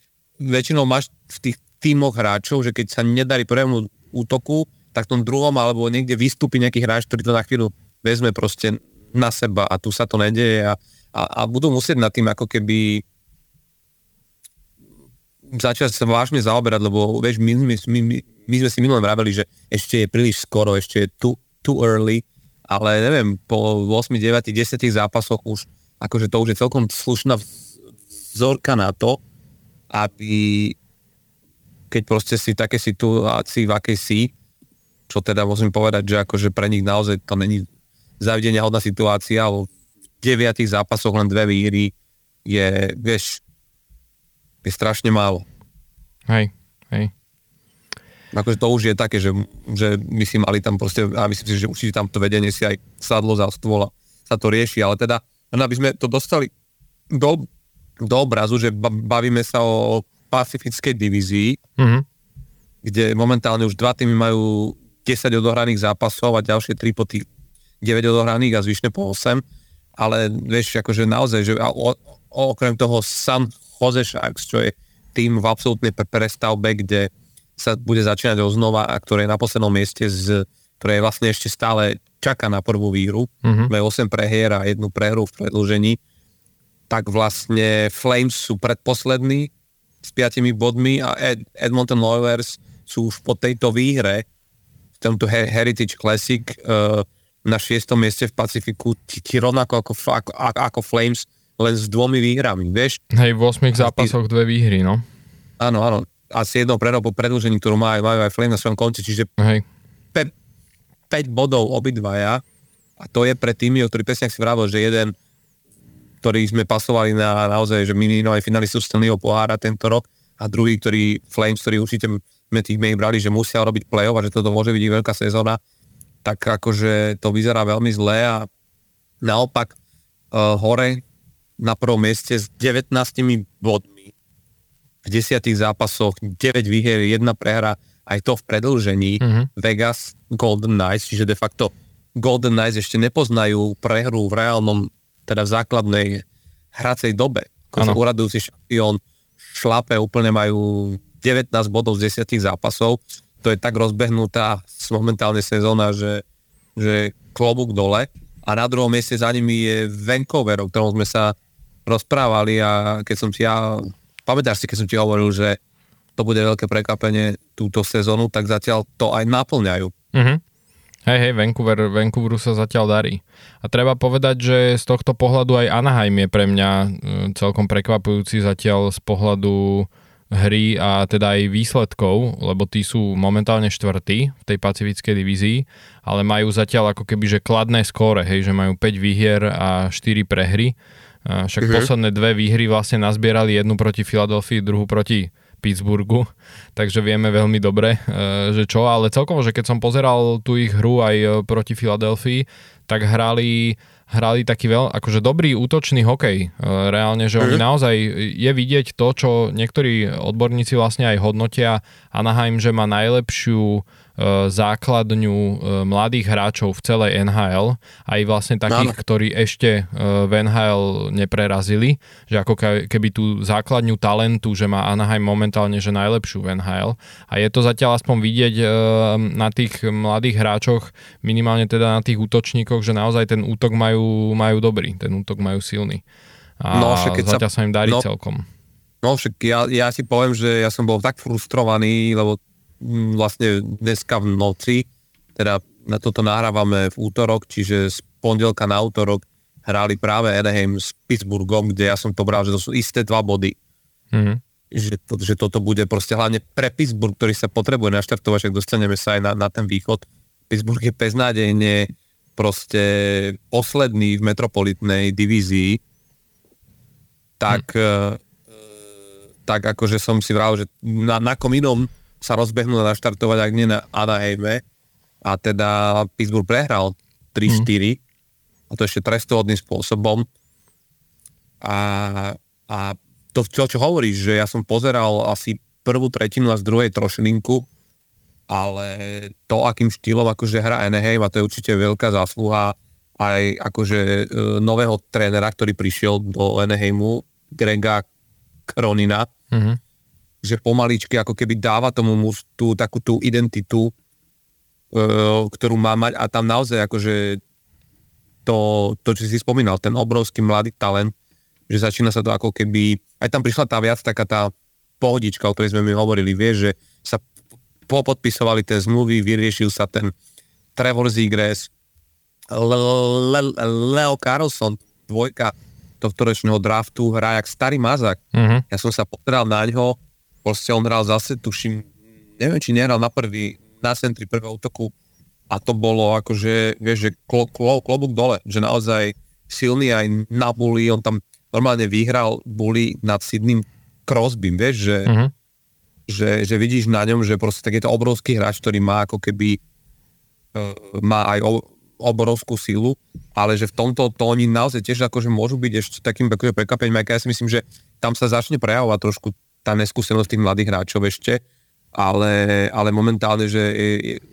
väčšinou máš v tých tímoch hráčov, že keď sa nedarí prvému útoku, tak tom druhom alebo niekde vystúpi nejaký hráč, ktorý to na chvíľu vezme proste na seba a tu sa to nedeje a a, a budú musieť nad tým ako keby začať sa vážne zaoberať, lebo vieš, my, my, my, my sme si minulé vraveli, že ešte je príliš skoro, ešte je too, too early, ale neviem, po 8, 9, 10 zápasoch už, akože to už je celkom slušná vzorka na to, aby keď proste si také situácii, v akej si, čo teda musím povedať, že akože pre nich naozaj to není zavidenia hodná situácia, alebo deviatich zápasoch len dve výhry je, vieš, je strašne málo. Hej, hej. Akože to už je také, že, že my si mali tam proste, a myslím si, že určite tam to vedenie si aj sadlo za stôl a sa to rieši, ale teda, aby sme to dostali do, do obrazu, že bavíme sa o pacifickej divízii, mm-hmm. kde momentálne už dva týmy majú 10 odohraných zápasov a ďalšie 3 po tých 9 odohraných a zvyšne po 8 ale vieš, akože naozaj, že o, okrem toho San Jose Sharks, čo je tým v absolútnej prestavbe, kde sa bude začínať oznova a ktoré je na poslednom mieste, z, ktoré vlastne ešte stále čaká na prvú výhru, mm-hmm. 8 prehier a jednu prehru v predlžení, tak vlastne Flames sú predposlední s 5 bodmi a Ed, Edmonton Oilers sú už po tejto výhre v tomto Heritage Classic uh, na šiestom mieste v Pacifiku, ti, ti rovnako ako, ako, ako Flames, len s dvomi výhrami, vieš? Hej, v 8 zápasoch dve výhry, no. Áno, áno. A s jednou prehrou po predlžení, ktorú majú, majú aj Flames na svojom konci, čiže Hej. 5, 5 bodov obidvaja a to je pre tými, o ktorý presne si vravil, že jeden, ktorý sme pasovali na naozaj, že minimálne finalistu Stanleyho pohára tento rok a druhý, ktorý Flames, ktorý určite sme tých brali, že musia robiť play-off a že toto môže byť veľká sezóna, tak akože to vyzerá veľmi zle a naopak uh, hore na prvom mieste s 19 bodmi v desiatých zápasoch, 9 výher, 1 prehra, aj to v predlžení mm-hmm. Vegas Golden Knights, čiže de facto Golden Knights ešte nepoznajú prehru v reálnom, teda v základnej hracej dobe. Ako uradujúci šampión šlape úplne majú 19 bodov z 10 zápasov. To je tak rozbehnutá momentálne sezóna, že, že klobúk dole. A na druhom mieste za nimi je Vancouver, o ktorom sme sa rozprávali a keď som ti ja, pamätáš si, keď som ti hovoril, že to bude veľké prekvapenie túto sezónu, tak zatiaľ to aj naplňajú. Mm-hmm. Hej, hej, Vancouver, Vancouveru sa zatiaľ darí. A treba povedať, že z tohto pohľadu aj Anaheim je pre mňa e, celkom prekvapujúci zatiaľ z pohľadu hry a teda aj výsledkov, lebo tí sú momentálne štvrtí v tej pacifickej divízii, ale majú zatiaľ ako keby že kladné skóre, hej, že majú 5 výhier a 4 prehry. A však mm-hmm. posledné dve výhry vlastne nazbierali jednu proti Filadelfii, druhú proti Pittsburghu, takže vieme veľmi dobre, e, že čo, ale celkovo, že keď som pozeral tú ich hru aj e, proti Filadelfii, tak hrali, hrali taký veľ, akože dobrý útočný hokej. E, reálne, že oni mhm. naozaj, je vidieť to, čo niektorí odborníci vlastne aj hodnotia Anaheim, že má najlepšiu základňu e, mladých hráčov v celej NHL, aj vlastne takých, Áno. ktorí ešte e, v NHL neprerazili, že ako keby tú základňu talentu, že má Anaheim momentálne že najlepšiu v NHL a je to zatiaľ aspoň vidieť na tých mladých hráčoch, minimálne teda na tých útočníkoch, že naozaj ten útok majú, majú dobrý, ten útok majú silný. A no, keď zatiaľ sa, sa im darí no, celkom. No však ja, ja si poviem, že ja som bol tak frustrovaný, lebo vlastne dneska v noci, teda na toto nahrávame v útorok, čiže z pondelka na útorok hráli práve Anaheim s Pittsburghom, kde ja som to bral, že to sú isté dva body. Mm-hmm. Že, to, že toto bude proste hlavne pre Pittsburgh, ktorý sa potrebuje naštartovať, však dostaneme sa aj na, na ten východ. Pittsburgh je beznádejne proste posledný v metropolitnej divízii, tak, hmm. tak akože som si vral, že na, na kom inom sa rozbehnú a naštartovať, ak nie na Anaheime. A teda Pittsburgh prehral 3-4 mm. a to ešte trestovodným spôsobom. A, a to, čo, čo hovoríš, že ja som pozeral asi prvú tretinu a z druhej trošilinku, ale to, akým štýlom akože hra Anaheim, a to je určite veľká zásluha aj akože e, nového trénera, ktorý prišiel do Anaheimu, Grega Kronina, mm-hmm že pomaličky ako keby dáva tomu tú takú tú identitu, e, ktorú má mať a tam naozaj akože to, to, čo si spomínal, ten obrovský mladý talent, že začína sa to ako keby, aj tam prišla tá viac taká tá pohodička, o ktorej sme mi hovorili, vieš, že sa popodpisovali tie zmluvy, vyriešil sa ten Trevor Zegres, Leo Carlson, dvojka tohto ročného draftu, hrá jak starý mazak. Uh-huh. Ja som sa pozeral na ňo, proste on hral zase, tuším, neviem, či nehral na prvý, na centri prvého útoku. A to bolo akože, vieš, že klo, klo, klobúk dole, že naozaj silný aj na bully, on tam normálne vyhral bully nad Sydney Crosbym, vieš, že, uh-huh. že, že vidíš na ňom, že proste tak je to obrovský hráč, ktorý má ako keby uh, má aj o, obrovskú silu, ale že v tomto to oni naozaj tiež akože môžu byť ešte takým akože prekvapením, aj ja si myslím, že tam sa začne prejavovať trošku tá neskúsenosť tých mladých hráčov ešte, ale, ale momentálne, že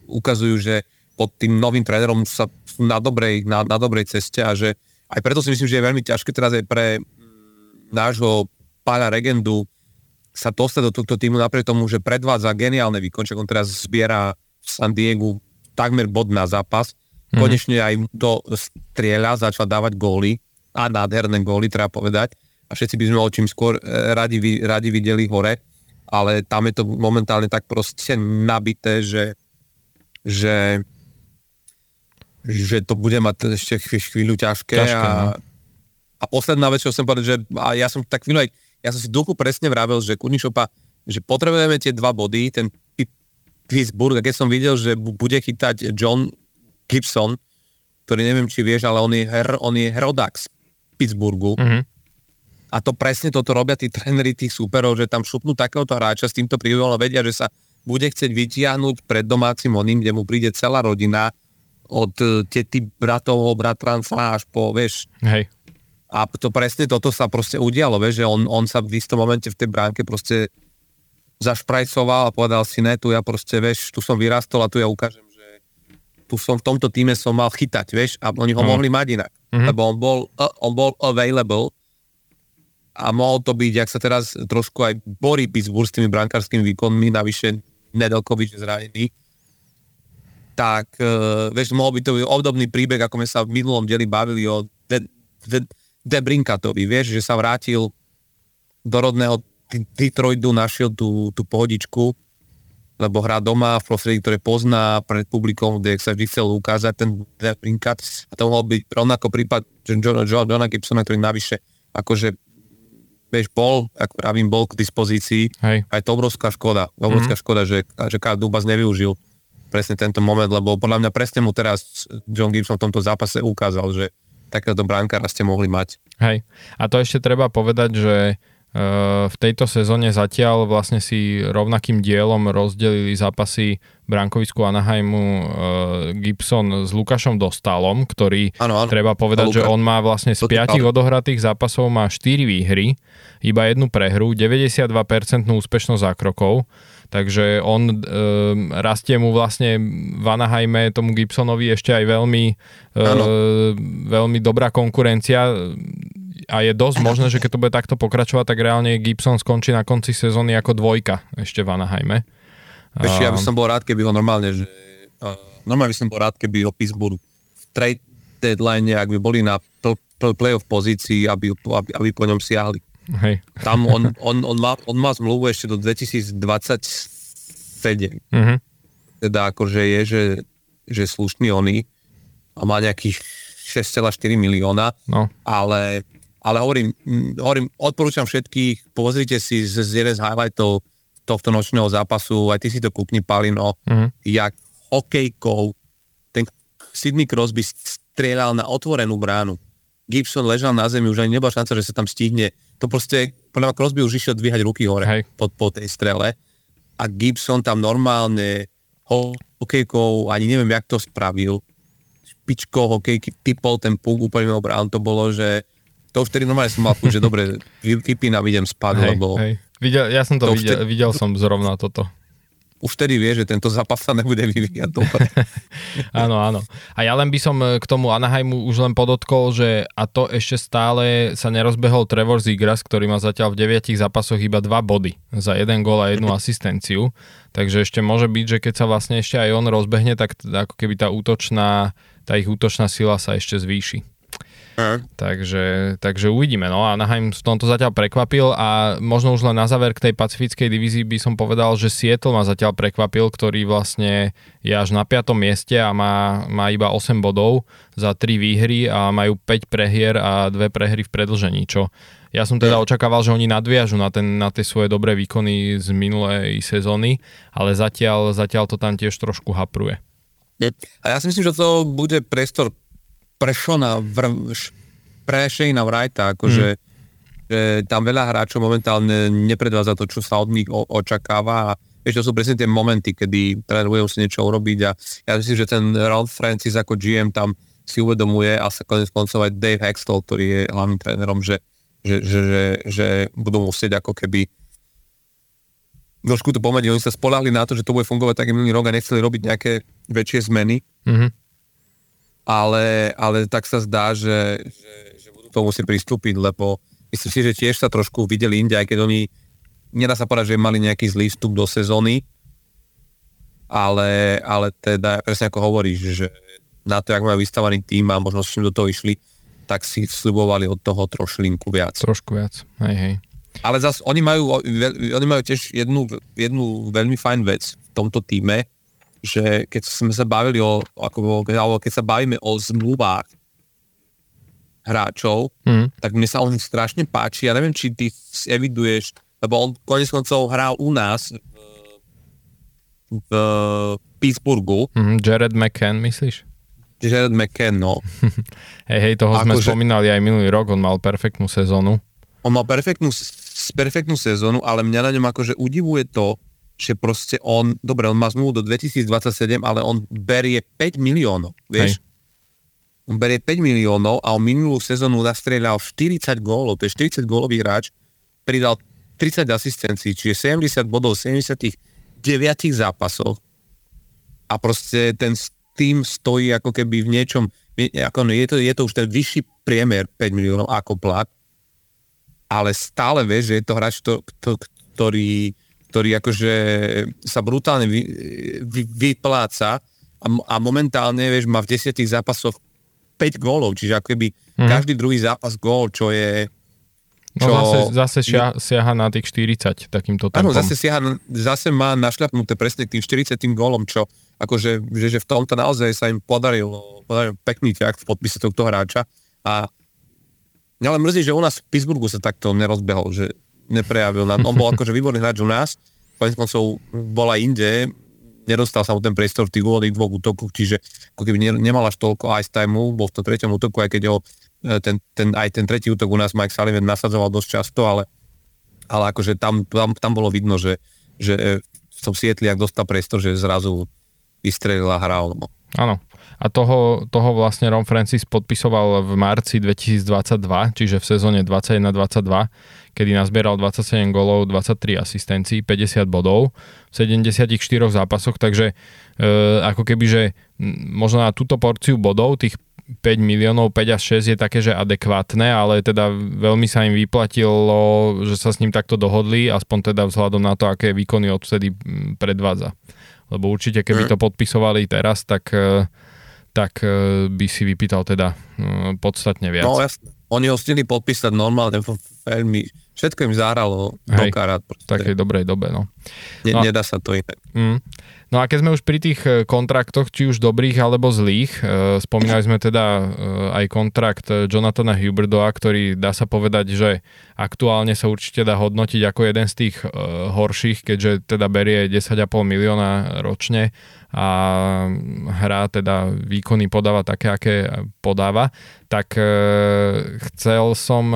ukazujú, že pod tým novým trénerom sa sú na dobrej, na, na dobrej ceste a že aj preto si myslím, že je veľmi ťažké teraz aj pre nášho pána Regendu sa dostať do tohto týmu napriek tomu, že predvádza geniálne výkonček. On teraz zbiera v San Diego takmer bod na zápas. Mm-hmm. Konečne aj to strieľa, začal dávať góly a nádherné góly, treba povedať a všetci by sme ho čím skôr e, radi, radi videli hore, ale tam je to momentálne tak proste nabité, že, že, že to bude mať ešte chvíľu ťažké. ťažké a, no. a posledná vec, čo som povedal, že a ja som tak chvíľu aj, ja som si duchu presne vravel, že Kunišopa, že potrebujeme tie dva body, ten Pittsburgh, a keď som videl, že bude chytať John Gibson, ktorý neviem, či vieš, ale on je, her, on je Hrodax Pittsburghu, mm-hmm a to presne toto robia tí tréneri tých súperov, že tam šupnú takéhoto hráča s týmto príbehom, vedia, že sa bude chcieť vytiahnuť pred domácim oným, kde mu príde celá rodina od e, tety bratovho bratranca až po, vieš. Hej. A to presne toto sa proste udialo, vieš, že on, on sa v istom momente v tej bránke proste zašprajcoval a povedal si, ne, tu ja proste, vieš, tu som vyrastol a tu ja ukážem, že tu som v tomto týme som mal chytať, vieš, a oni ho mm. mohli mať inak, mm-hmm. lebo on bol, uh, on bol available a mohol to byť, ak sa teraz trošku aj borí Pittsburgh s tými brankárskymi výkonmi, navyše Nedelkovič zranený, tak uh, vieš, mohol by to byť obdobný príbeh, ako sme sa v minulom deli bavili o De, De, De Brinkatovi, vieš, že sa vrátil do rodného Detroitu, našiel tú, tú pohodičku, lebo hrá doma v prostredí, ktoré pozná pred publikom, kde sa vždy chcel ukázať ten De Brinkat a to mohol byť rovnako prípad Johna, John, Johna Gibsona, ktorý navyše akože vieš, bol, ako pravím, bol k dispozícii. Hej. A je to obrovská škoda. Obrovská mm-hmm. škoda, že, že Karl Dubas nevyužil presne tento moment, lebo podľa mňa presne mu teraz John Gibson v tomto zápase ukázal, že takéto bránkára ste mohli mať. Hej. A to ešte treba povedať, že v tejto sezóne zatiaľ vlastne si rovnakým dielom rozdelili zápasy Brankovisku Anaheimu Gibson s Lukášom Dostalom, ktorý ano, ano. treba povedať, že on má vlastne z 5 odohratých zápasov má 4 výhry, iba jednu prehru, 92% úspešnosť zákrokov, takže on e, rastie mu vlastne v Anaheime tomu Gibsonovi ešte aj veľmi, e, veľmi dobrá konkurencia a je dosť možné, že keď to bude takto pokračovať, tak reálne Gibson skončí na konci sezóny ako dvojka ešte v Anaheime. Ešte, ja by som bol rád, keby ho normálne, že normálne by som bol rád, keby ho Pittsburgh v trade deadline, ak by boli na pl- pl- playoff pozícii, aby, aby, aby po ňom siahli. Hej. Tam on, on, on, má, on má zmluvu ešte do 2027. Mm-hmm. Teda akože je, že, že slušný oný a má nejakých 6,4 milióna, no. ale ale hovorím, mm, hovorím, odporúčam všetkých, pozrite si z, z jeden z highlightov tohto nočného zápasu, aj ty si to kúkni, Palino, mm-hmm. jak hokejkou ten Sidney Crosby strieľal na otvorenú bránu. Gibson ležal na zemi, už ani nebola šanca, že sa tam stihne. To proste, podľa mňa Crosby už išiel dvíhať ruky hore Hej. po, po tej strele. A Gibson tam normálne hokejkou, ani neviem, jak to spravil, špičkou hokejky typol ten puk úplne mimo bránu. To bolo, že to vtedy normálne som mal že dobre, vypínam, idem spať, hej, lebo... Hej. Videl, ja som to, to videl, vtedy, videl som zrovna toto. Už vtedy vie, že tento zápas sa nebude vyvíjať dobre. áno, áno. A ja len by som e, k tomu Anaheimu už len podotkol, že a to ešte stále sa nerozbehol Trevor Zigras, ktorý má zatiaľ v 9 zápasoch iba 2 body za jeden gól a jednu asistenciu. Takže ešte môže byť, že keď sa vlastne ešte aj on rozbehne, tak ako keby tá útočná, tá ich útočná sila sa ešte zvýši. Takže, takže uvidíme. No a Anaheim v tomto zatiaľ prekvapil a možno už len na záver k tej pacifickej divízii by som povedal, že Seattle ma zatiaľ prekvapil, ktorý vlastne je až na 5. mieste a má, má iba 8 bodov za 3 výhry a majú 5 prehier a 2 prehry v predlžení, čo ja som teda očakával, že oni nadviažu na, ten, na tie svoje dobré výkony z minulej sezóny, ale zatiaľ, zatiaľ to tam tiež trošku hapruje. A ja si myslím, že to bude priestor pre Shona, pre Shane Wrighta, akože mm. že tam veľa hráčov momentálne nepredvádza to, čo sa od nich o, očakáva a vieš, to sú presne tie momenty, kedy tréner si niečo urobiť a ja myslím, že ten Ralph Francis ako GM tam si uvedomuje a sa konec koncov aj Dave Hextall, ktorý je hlavným trénerom, že, že, že, že, že budú musieť ako keby trošku to pomeniť. Oni sa spolahli na to, že to bude fungovať taký minulý rok a nechceli robiť nejaké väčšie zmeny. Mm-hmm ale, ale tak sa zdá, že, že, že budú to musieť pristúpiť, lebo myslím si, že tiež sa trošku videli inde, aj keď oni, nedá sa povedať, že mali nejaký zlý vstup do sezóny, ale, ale teda, presne ako hovoríš, že na to, jak majú vystavaný tým a možno s čím do toho išli, tak si slibovali od toho trošlinku viac. Trošku viac, hej, hej. Ale zase oni majú, oni majú tiež jednu, jednu veľmi fajn vec v tomto týme, že keď sme sa bavili o, ako, alebo keď sa bavíme o zmluvách hráčov, mm. tak mne sa on strašne páči. Ja neviem, či ty eviduješ, lebo on konec koncov hral u nás v, v Pittsburghu. Mm, Jared McCann, myslíš? Jared McCann, no. hej, hej, toho sme že... spomínali aj minulý rok, on mal perfektnú sezónu. On mal perfektnú, perfektnú sezónu, ale mňa na ňom akože udivuje to, že proste on, dobre, on má zmluvu do 2027, ale on berie 5 miliónov, vieš? Hej. On berie 5 miliónov a on minulú sezónu nastrieľal 40 gólov, to je 40 gólový hráč, pridal 30 asistencií, čiže 70 bodov v 79 zápasoch a proste ten tým stojí ako keby v niečom, ako no, je, to, je to už ten vyšší priemer 5 miliónov ako plat, ale stále vieš, že je to hráč, to, to, ktorý, ktorý akože sa brutálne vy, vy, vypláca a, a momentálne, vieš, má v desiatich zápasoch 5 gólov, čiže ako keby mm. každý druhý zápas gól, čo je No čo... No zase, zase šia, siaha na tých 40 takýmto tempom. Áno, zase, siaha, zase má našľapnuté presne tým 40 gólom, čo akože, že, že v tomto naozaj sa im podarilo, podarilo pekný ťah v podpise tohto hráča a mňa len mrzí, že u nás v Pittsburghu sa takto nerozbehol, že neprejavil. On bol akože výborný hráč u nás, konec koncov bola inde, nedostal sa mu ten priestor v tých úvodných dvoch útokoch, čiže ako keby nemal až toľko ice timeu, bol v tom treťom útoku, aj keď ho E, ten, ten, aj ten tretí útok u nás Mike Sullivan nasadzoval dosť často, ale, ale akože tam, tam, tam bolo vidno, že, že v tom Sietli, ak dostal priestor, že zrazu vystrelil a hral. No. Áno. A toho, toho vlastne Ron Francis podpisoval v marci 2022, čiže v sezóne 21-22, kedy nazbieral 27 golov, 23 asistencií, 50 bodov v 74 zápasoch, takže e, ako keby, že možno na túto porciu bodov, tých 5 miliónov, 5 až 6 je také, že adekvátne, ale teda veľmi sa im vyplatilo, že sa s ním takto dohodli, aspoň teda vzhľadom na to, aké výkony odvtedy predvádza. Lebo určite, keby mhm. to podpisovali teraz, tak, e, tak e, by si vypýtal teda e, podstatne viac. No jasne. Oni ho stihli podpísať normálne, veľmi, všetko im zahralo do karát. V takej dobrej dobe, no. Ne, no. Nedá sa to inak. Mm. No a keď sme už pri tých e, kontraktoch, či už dobrých alebo zlých, e, spomínali sme teda e, aj kontrakt Jonathana Huberdoa, ktorý dá sa povedať, že aktuálne sa určite dá hodnotiť ako jeden z tých horších, keďže teda berie 10,5 milióna ročne a hrá teda výkony podáva také, aké podáva, tak chcel som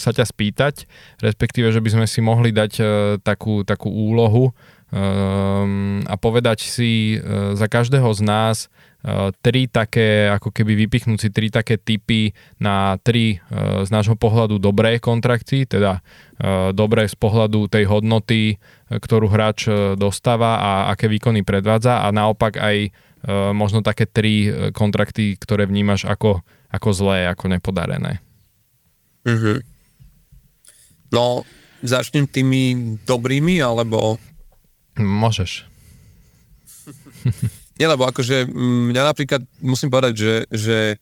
sa ťa spýtať, respektíve, že by sme si mohli dať takú, takú úlohu, um, a povedať si uh, za každého z nás uh, tri také, ako keby vypichnúť si tri také typy na tri uh, z nášho pohľadu dobré kontrakty, teda uh, dobré z pohľadu tej hodnoty, ktorú hráč dostáva a aké výkony predvádza a naopak aj uh, možno také tri kontrakty, ktoré vnímaš ako, ako zlé, ako nepodarené. Mm-hmm. No, začnem tými dobrými, alebo Môžeš. Nie, lebo akože mm, mňa napríklad, musím povedať, že, že e,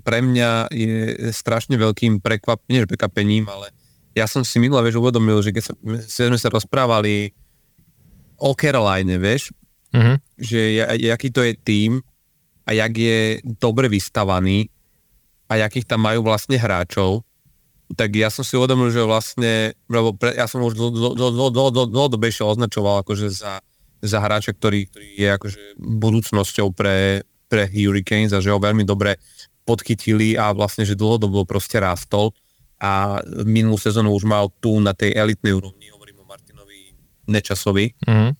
pre mňa je strašne veľkým prekvap, nie prekvapením, ale ja som si minulé, vieš, uvedomil, že keď sa, sme sa rozprávali o Caroline, vieš, uh-huh. že jaký to je tým a jak je dobre vystavaný a jakých tam majú vlastne hráčov, tak ja som si uvedomil, že vlastne, lebo pre, ja som už dlhodobejšie označoval akože za, za hráča, ktorý, ktorý je akože budúcnosťou pre, pre Hurricanes a že ho veľmi dobre podchytili a vlastne, že dlhodobo proste rástol a minulú sezónu už mal tu na tej elitnej úrovni, hovorím o Martinovi Nečasovi, mm-hmm.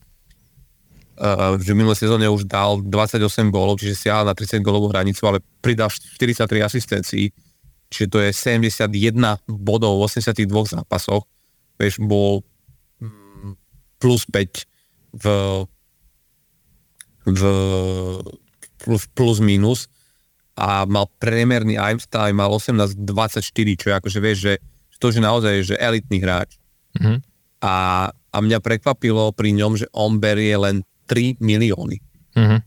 uh, že minulé sezóne už dal 28 gólov, čiže siahal na 30 gólovú hranicu, ale pridal 43 asistencií, čiže to je 71 bodov v 82 zápasoch, vieš, bol mm, plus 5 v, v plus, plus minus a mal priemerný ice time, mal 18-24, čo je akože vieš, že to, že naozaj že elitný hráč. Mm-hmm. A, a mňa prekvapilo pri ňom, že on berie len 3 milióny. Mm-hmm.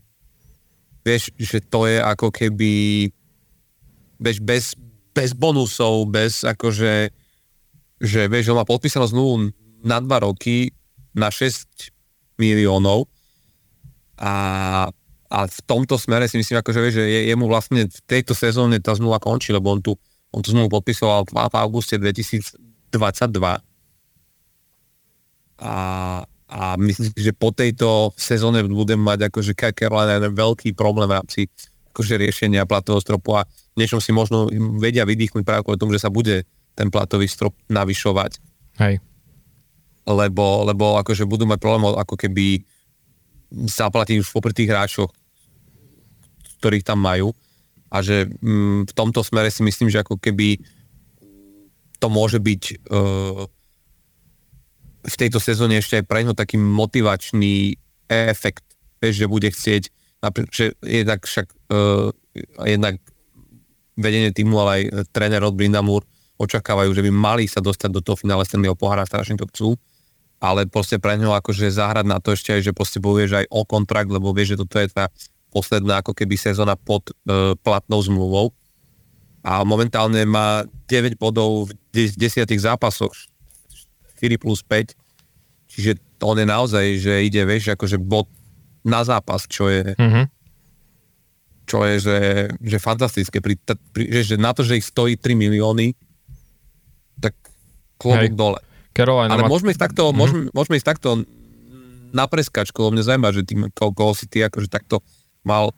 Vieš, že to je ako keby vieš, bez, bez bonusov, bez akože, že vieš, on má podpísanú zmluvu na dva roky na 6 miliónov. A, a v tomto smere si myslím, akože, vieš, že je, jemu vlastne v tejto sezóne tá zmluva končí, lebo on tu, on tu zmluvu podpisoval v, v auguste 2022 a, a myslím si, že po tejto sezóne budem mať akože Carolina veľký problém v rámci akože riešenia platového stropu a niečom si možno vedia vydýchnuť práve kvôli tomu, že sa bude ten platový strop navyšovať. Hej. lebo, lebo akože budú mať problém ako keby zaplatiť už popri tých hráčoch, ktorých tam majú a že mm, v tomto smere si myslím, že ako keby to môže byť uh, v tejto sezóne ešte aj pre ňo taký motivačný efekt, vieš, že bude chcieť, že jednak však uh, jednak vedenie týmu, ale aj tréner od Brindamur očakávajú, že by mali sa dostať do toho finále Stanleyho pohára, strašne to chcú, ale proste pre ňo akože zahrať na to ešte aj, že proste povieš aj o kontrakt, lebo vieš, že toto je tá posledná ako keby sezóna pod uh, platnou zmluvou. A momentálne má 9 bodov v 10 zápasoch, 4 plus 5, čiže on je naozaj, že ide, vieš, akože bod na zápas, čo je mm-hmm. Čo je, že, že fantastické, pri, pri, že, že na to, že ich stojí 3 milióny, tak klobúk dole. Carolina Ale môžeme ísť takto, mm-hmm. môžeme, môžeme ísť takto na preskačku, lebo mňa zaujíma, že tým, koho si ty akože takto mal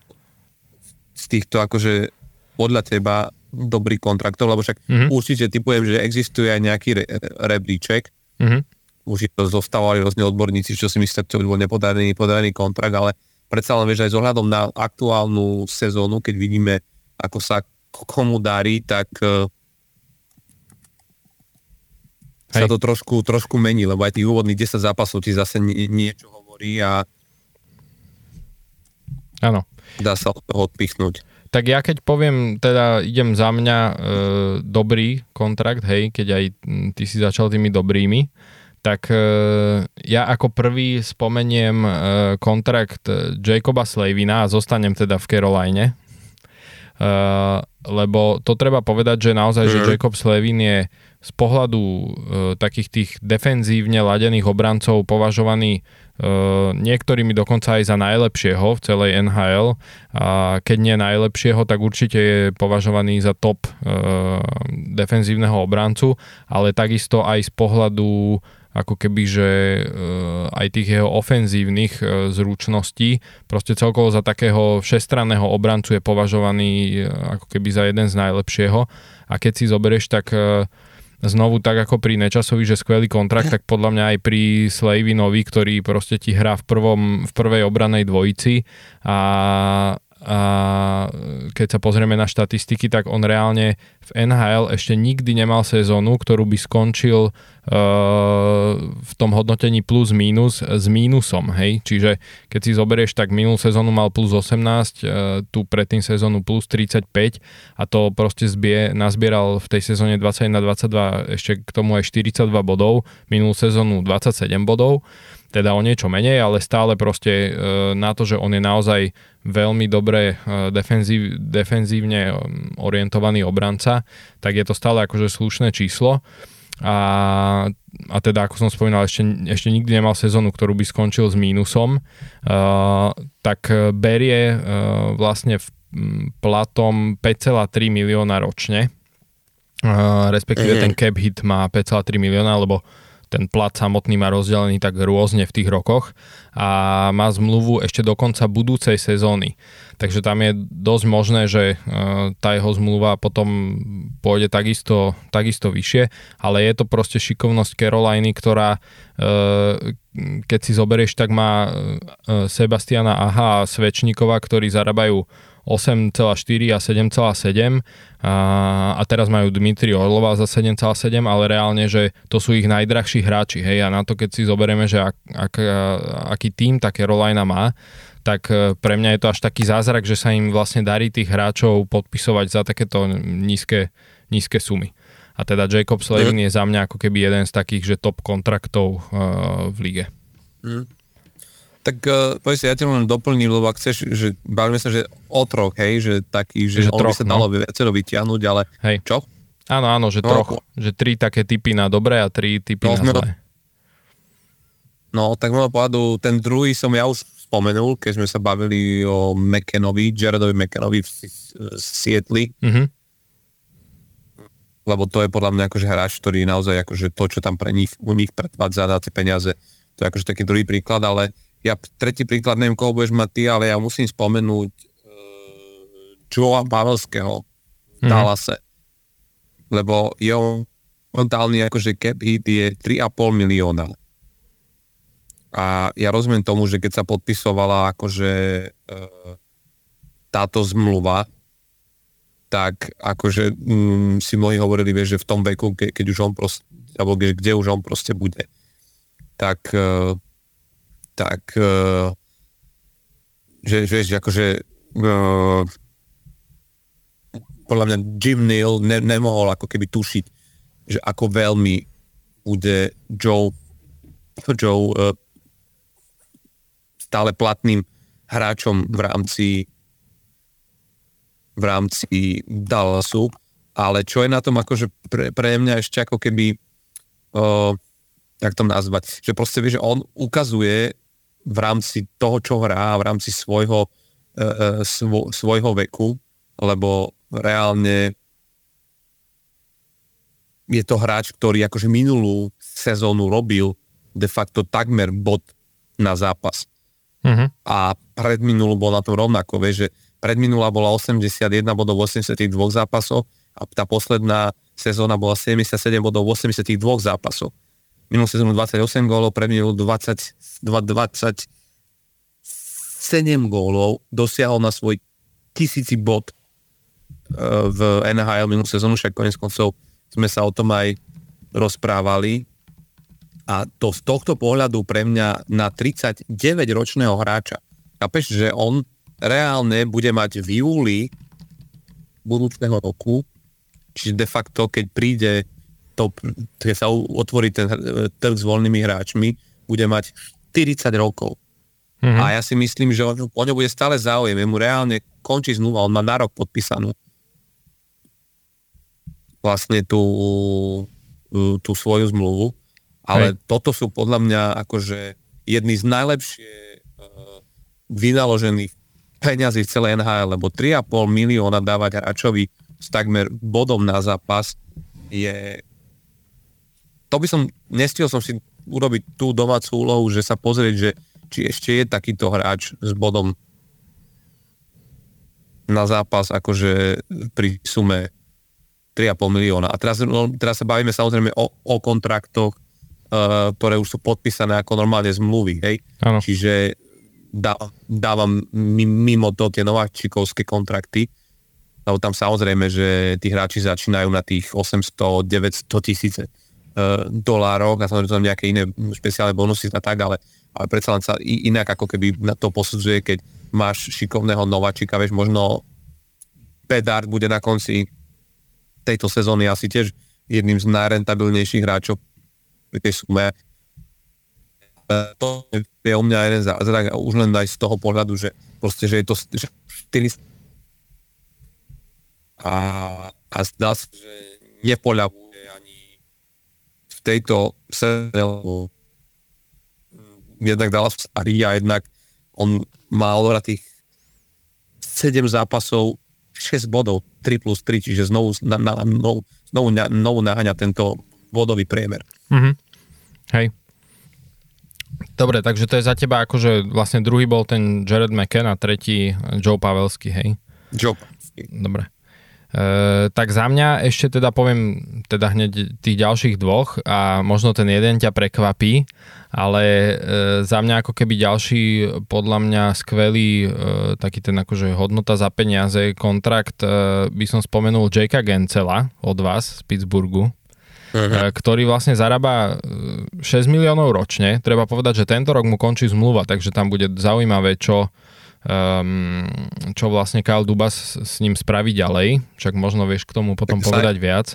z týchto akože podľa teba dobrý kontraktov, lebo však mm-hmm. určite typujem, že existuje aj nejaký re, rebríček. Mm-hmm. Už to zostávali rôzne odborníci, čo si myslíte, čo by bol nepodarený, podarený kontrakt, ale predsa len vieš aj s ohľadom na aktuálnu sezónu, keď vidíme, ako sa komu darí, tak uh, sa to trošku, trošku mení, lebo aj tých úvodných 10 zápasov ti zase nie, niečo hovorí a Áno. dá sa od toho odpichnúť. Tak ja keď poviem, teda idem za mňa e, dobrý kontrakt, hej, keď aj ty si začal tými dobrými, tak e, ja ako prvý spomeniem e, kontrakt Jacoba Slavina a zostanem teda v Caroline, e, lebo to treba povedať, že naozaj, že mhm. Jacob Slavin je z pohľadu e, takých tých defenzívne ladených obrancov považovaný e, niektorými dokonca aj za najlepšieho v celej NHL a keď nie najlepšieho, tak určite je považovaný za top e, defenzívneho obrancu, ale takisto aj z pohľadu ako keby, že e, aj tých jeho ofenzívnych e, zručností, proste celkovo za takého všestranného obrancu je považovaný e, ako keby za jeden z najlepšieho. A keď si zoberieš, tak znovu tak ako pri Nečasovi, že skvelý kontrakt, tak podľa mňa aj pri Slavinovi, ktorý proste ti hrá v, prvom, v prvej obranej dvojici. A a keď sa pozrieme na štatistiky, tak on reálne v NHL ešte nikdy nemal sezónu, ktorú by skončil uh, v tom hodnotení plus mínus s mínusom, hej, čiže keď si zoberieš, tak minulú sezónu mal plus 18, uh, tu predtým sezónu plus 35 a to proste zbie, nazbieral v tej sezóne 21-22 ešte k tomu aj 42 bodov, minulú sezónu 27 bodov, teda o niečo menej, ale stále proste e, na to, že on je naozaj veľmi dobre e, defenzív, defenzívne orientovaný obranca, tak je to stále akože slušné číslo. A, a teda, ako som spomínal, ešte, ešte nikdy nemal sezónu, ktorú by skončil s mínusom, uh, tak berie uh, vlastne v, platom 5,3 milióna ročne, uh, respektíve mm-hmm. ten cap hit má 5,3 milióna, lebo ten plat samotný má rozdelený tak rôzne v tých rokoch a má zmluvu ešte do konca budúcej sezóny. Takže tam je dosť možné, že e, tá jeho zmluva potom pôjde takisto, takisto vyššie, ale je to proste šikovnosť Caroliny, ktorá e, keď si zoberieš, tak má e, Sebastiana Aha a Svečníkova, ktorí zarábajú 8,4 a 7,7 a, teraz majú Dmitri Orlova za 7,7, ale reálne, že to sú ich najdrahší hráči, hej, a na to keď si zoberieme, že ak, ak, aký tým také Rolajna má, tak e, pre mňa je to až taký zázrak, že sa im vlastne darí tých hráčov podpisovať za takéto nízke, nízke sumy. A teda Jacob Slavin mm. je za mňa ako keby jeden z takých, že top kontraktov uh, v lige. Mm. Tak uh, povedz si, ja ti len doplním, lebo ak chceš, že bavíme sa, že o troch, hej, že taký, že, že on troch, by sa dalo no. viacero vyťahnuť, ale hej. čo? Áno, áno, že no, troch, že tri také typy na dobré a tri typy no, na zlé. No, tak môjho pohľadu, ten druhý som ja už spomenul, keď sme sa bavili o McKenovi, Jaredovi McKenovi v Sietli. Mm-hmm. Lebo to je podľa mňa akože hráč, ktorý naozaj akože to, čo tam pre nich, u nich predvádza na tie peniaze, to je akože taký druhý príklad, ale ja tretí príklad, neviem, koho budeš mať ty, ale ja musím spomenúť uh, Joea Pavelského v mm-hmm. Dallase. Lebo jeho momentálny akože cap hit je 3,5 milióna. A ja rozumiem tomu, že keď sa podpisovala akože e, táto zmluva, tak akože mm, si mnohí hovorili, vieš, že v tom veku, ke, keď už on proste, alebo kde, kde už on proste bude, tak, e, tak e, že, vieš, akože e, podľa mňa Jim Neal ne, nemohol ako keby tušiť, že ako veľmi bude Joe, Joe uh, stále platným hráčom v rámci v rámci Dallasu, ale čo je na tom akože pre, pre mňa ešte ako keby uh, jak to nazvať, že proste vie, že on ukazuje v rámci toho, čo hrá, v rámci svojho, uh, svo, svojho veku, lebo reálne je to hráč, ktorý akože minulú sezónu robil de facto takmer bod na zápas. Uh-huh. A predminulú bol na tom rovnako, vieš, že predminulá bola 81 bodov v 82 zápasoch a tá posledná sezóna bola 77 bodov v 82 zápasoch. Minulú sezónu 28 gólov, predminulú 20, 27 gólov, dosiahol na svoj tisíci bod v NHL minulú sezónu, však konec koncov sme sa o tom aj rozprávali. A to z tohto pohľadu pre mňa na 39-ročného hráča. Chápeš, že on reálne bude mať v júli budúceho roku, čiže de facto, keď príde to, keď sa otvorí ten trh s voľnými hráčmi, bude mať 40 rokov. Mm-hmm. A ja si myslím, že on, o ňo bude stále záujem. mu reálne končí zmluva, on má na rok podpísanú vlastne tú, tú svoju zmluvu. Ale Hej. toto sú podľa mňa akože jedny z najlepšie uh, vynaložených peňazí v celej NHL, lebo 3,5 milióna dávať hráčovi s takmer bodom na zápas je... To by som, nestihol som si urobiť tú domácu úlohu, že sa pozrieť, že či ešte je takýto hráč s bodom na zápas akože pri sume 3,5 milióna. A teraz, no, teraz sa bavíme samozrejme o, o kontraktoch, uh, ktoré už sú podpísané ako normálne zmluvy, hej? Ano. Čiže dá, dávam mimo to tie nováčikovské kontrakty, lebo tam samozrejme, že tí hráči začínajú na tých 800-900 tisíce dolárov a samozrejme tam nejaké iné špeciálne bonusy a tak, ale, ale predsa len sa inak ako keby na to posudzuje, keď máš šikovného nováčika, vieš, možno Pedard bude na konci tejto sezóny asi tiež jedným z najrentabilnejších hráčov pri tej sume. E, to je u mňa jeden zázrak už len aj z toho pohľadu, že proste, že je to že 4 a, a zdá sa, že v tejto lebo jednak Dallas a jednak on má tých 7 zápasov 6 bodov, 3 plus 3, čiže znovu, na, na, znovu, znovu, znovu naháňa tento bodový priemer. Mm-hmm. Hej. Dobre, takže to je za teba akože vlastne druhý bol ten Jared McKen a tretí Joe Pavelský, hej? Joe. Dobre. E, tak za mňa ešte teda poviem teda hneď tých ďalších dvoch a možno ten jeden ťa prekvapí, ale e, za mňa ako keby ďalší podľa mňa skvelý e, taký ten akože hodnota za peniaze kontrakt e, by som spomenul Jakea Gencela od vás z Pittsburghu, uh-huh. ktorý vlastne zarába 6 miliónov ročne. Treba povedať, že tento rok mu končí zmluva, takže tam bude zaujímavé, čo um, čo vlastne Kyle Dubas s ním spraví ďalej, však možno vieš k tomu potom tak povedať sa... viac.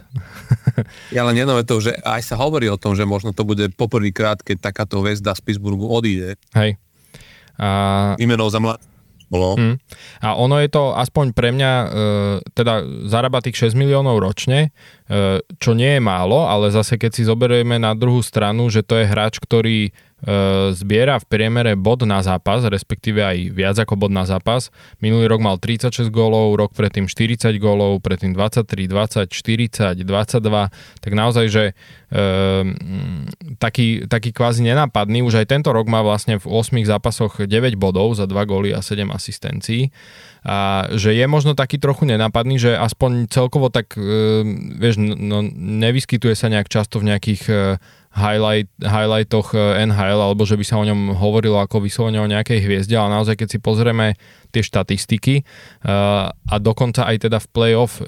ja len jedno to, že aj sa hovorí o tom, že možno to bude poprvýkrát, keď takáto väzda z Pittsburghu odíde. Hej. A... Imenou za mlad... Bolo. Mm. A ono je to aspoň pre mňa, e, teda zarába tých 6 miliónov ročne, e, čo nie je málo, ale zase keď si zoberieme na druhú stranu, že to je hráč, ktorý zbiera v priemere bod na zápas, respektíve aj viac ako bod na zápas. Minulý rok mal 36 gólov, rok predtým 40 gólov, predtým 23, 20, 40, 22, tak naozaj, že e, taký, taký kvázi nenápadný, už aj tento rok má vlastne v 8 zápasoch 9 bodov za 2 góly a 7 asistencií. A že je možno taký trochu nenápadný, že aspoň celkovo tak, e, vieš, no, nevyskytuje sa nejak často v nejakých e, highlight, highlightoch NHL, alebo že by sa o ňom hovorilo ako vyslovene o nejakej hviezde, ale naozaj keď si pozrieme tie štatistiky a dokonca aj teda v playoff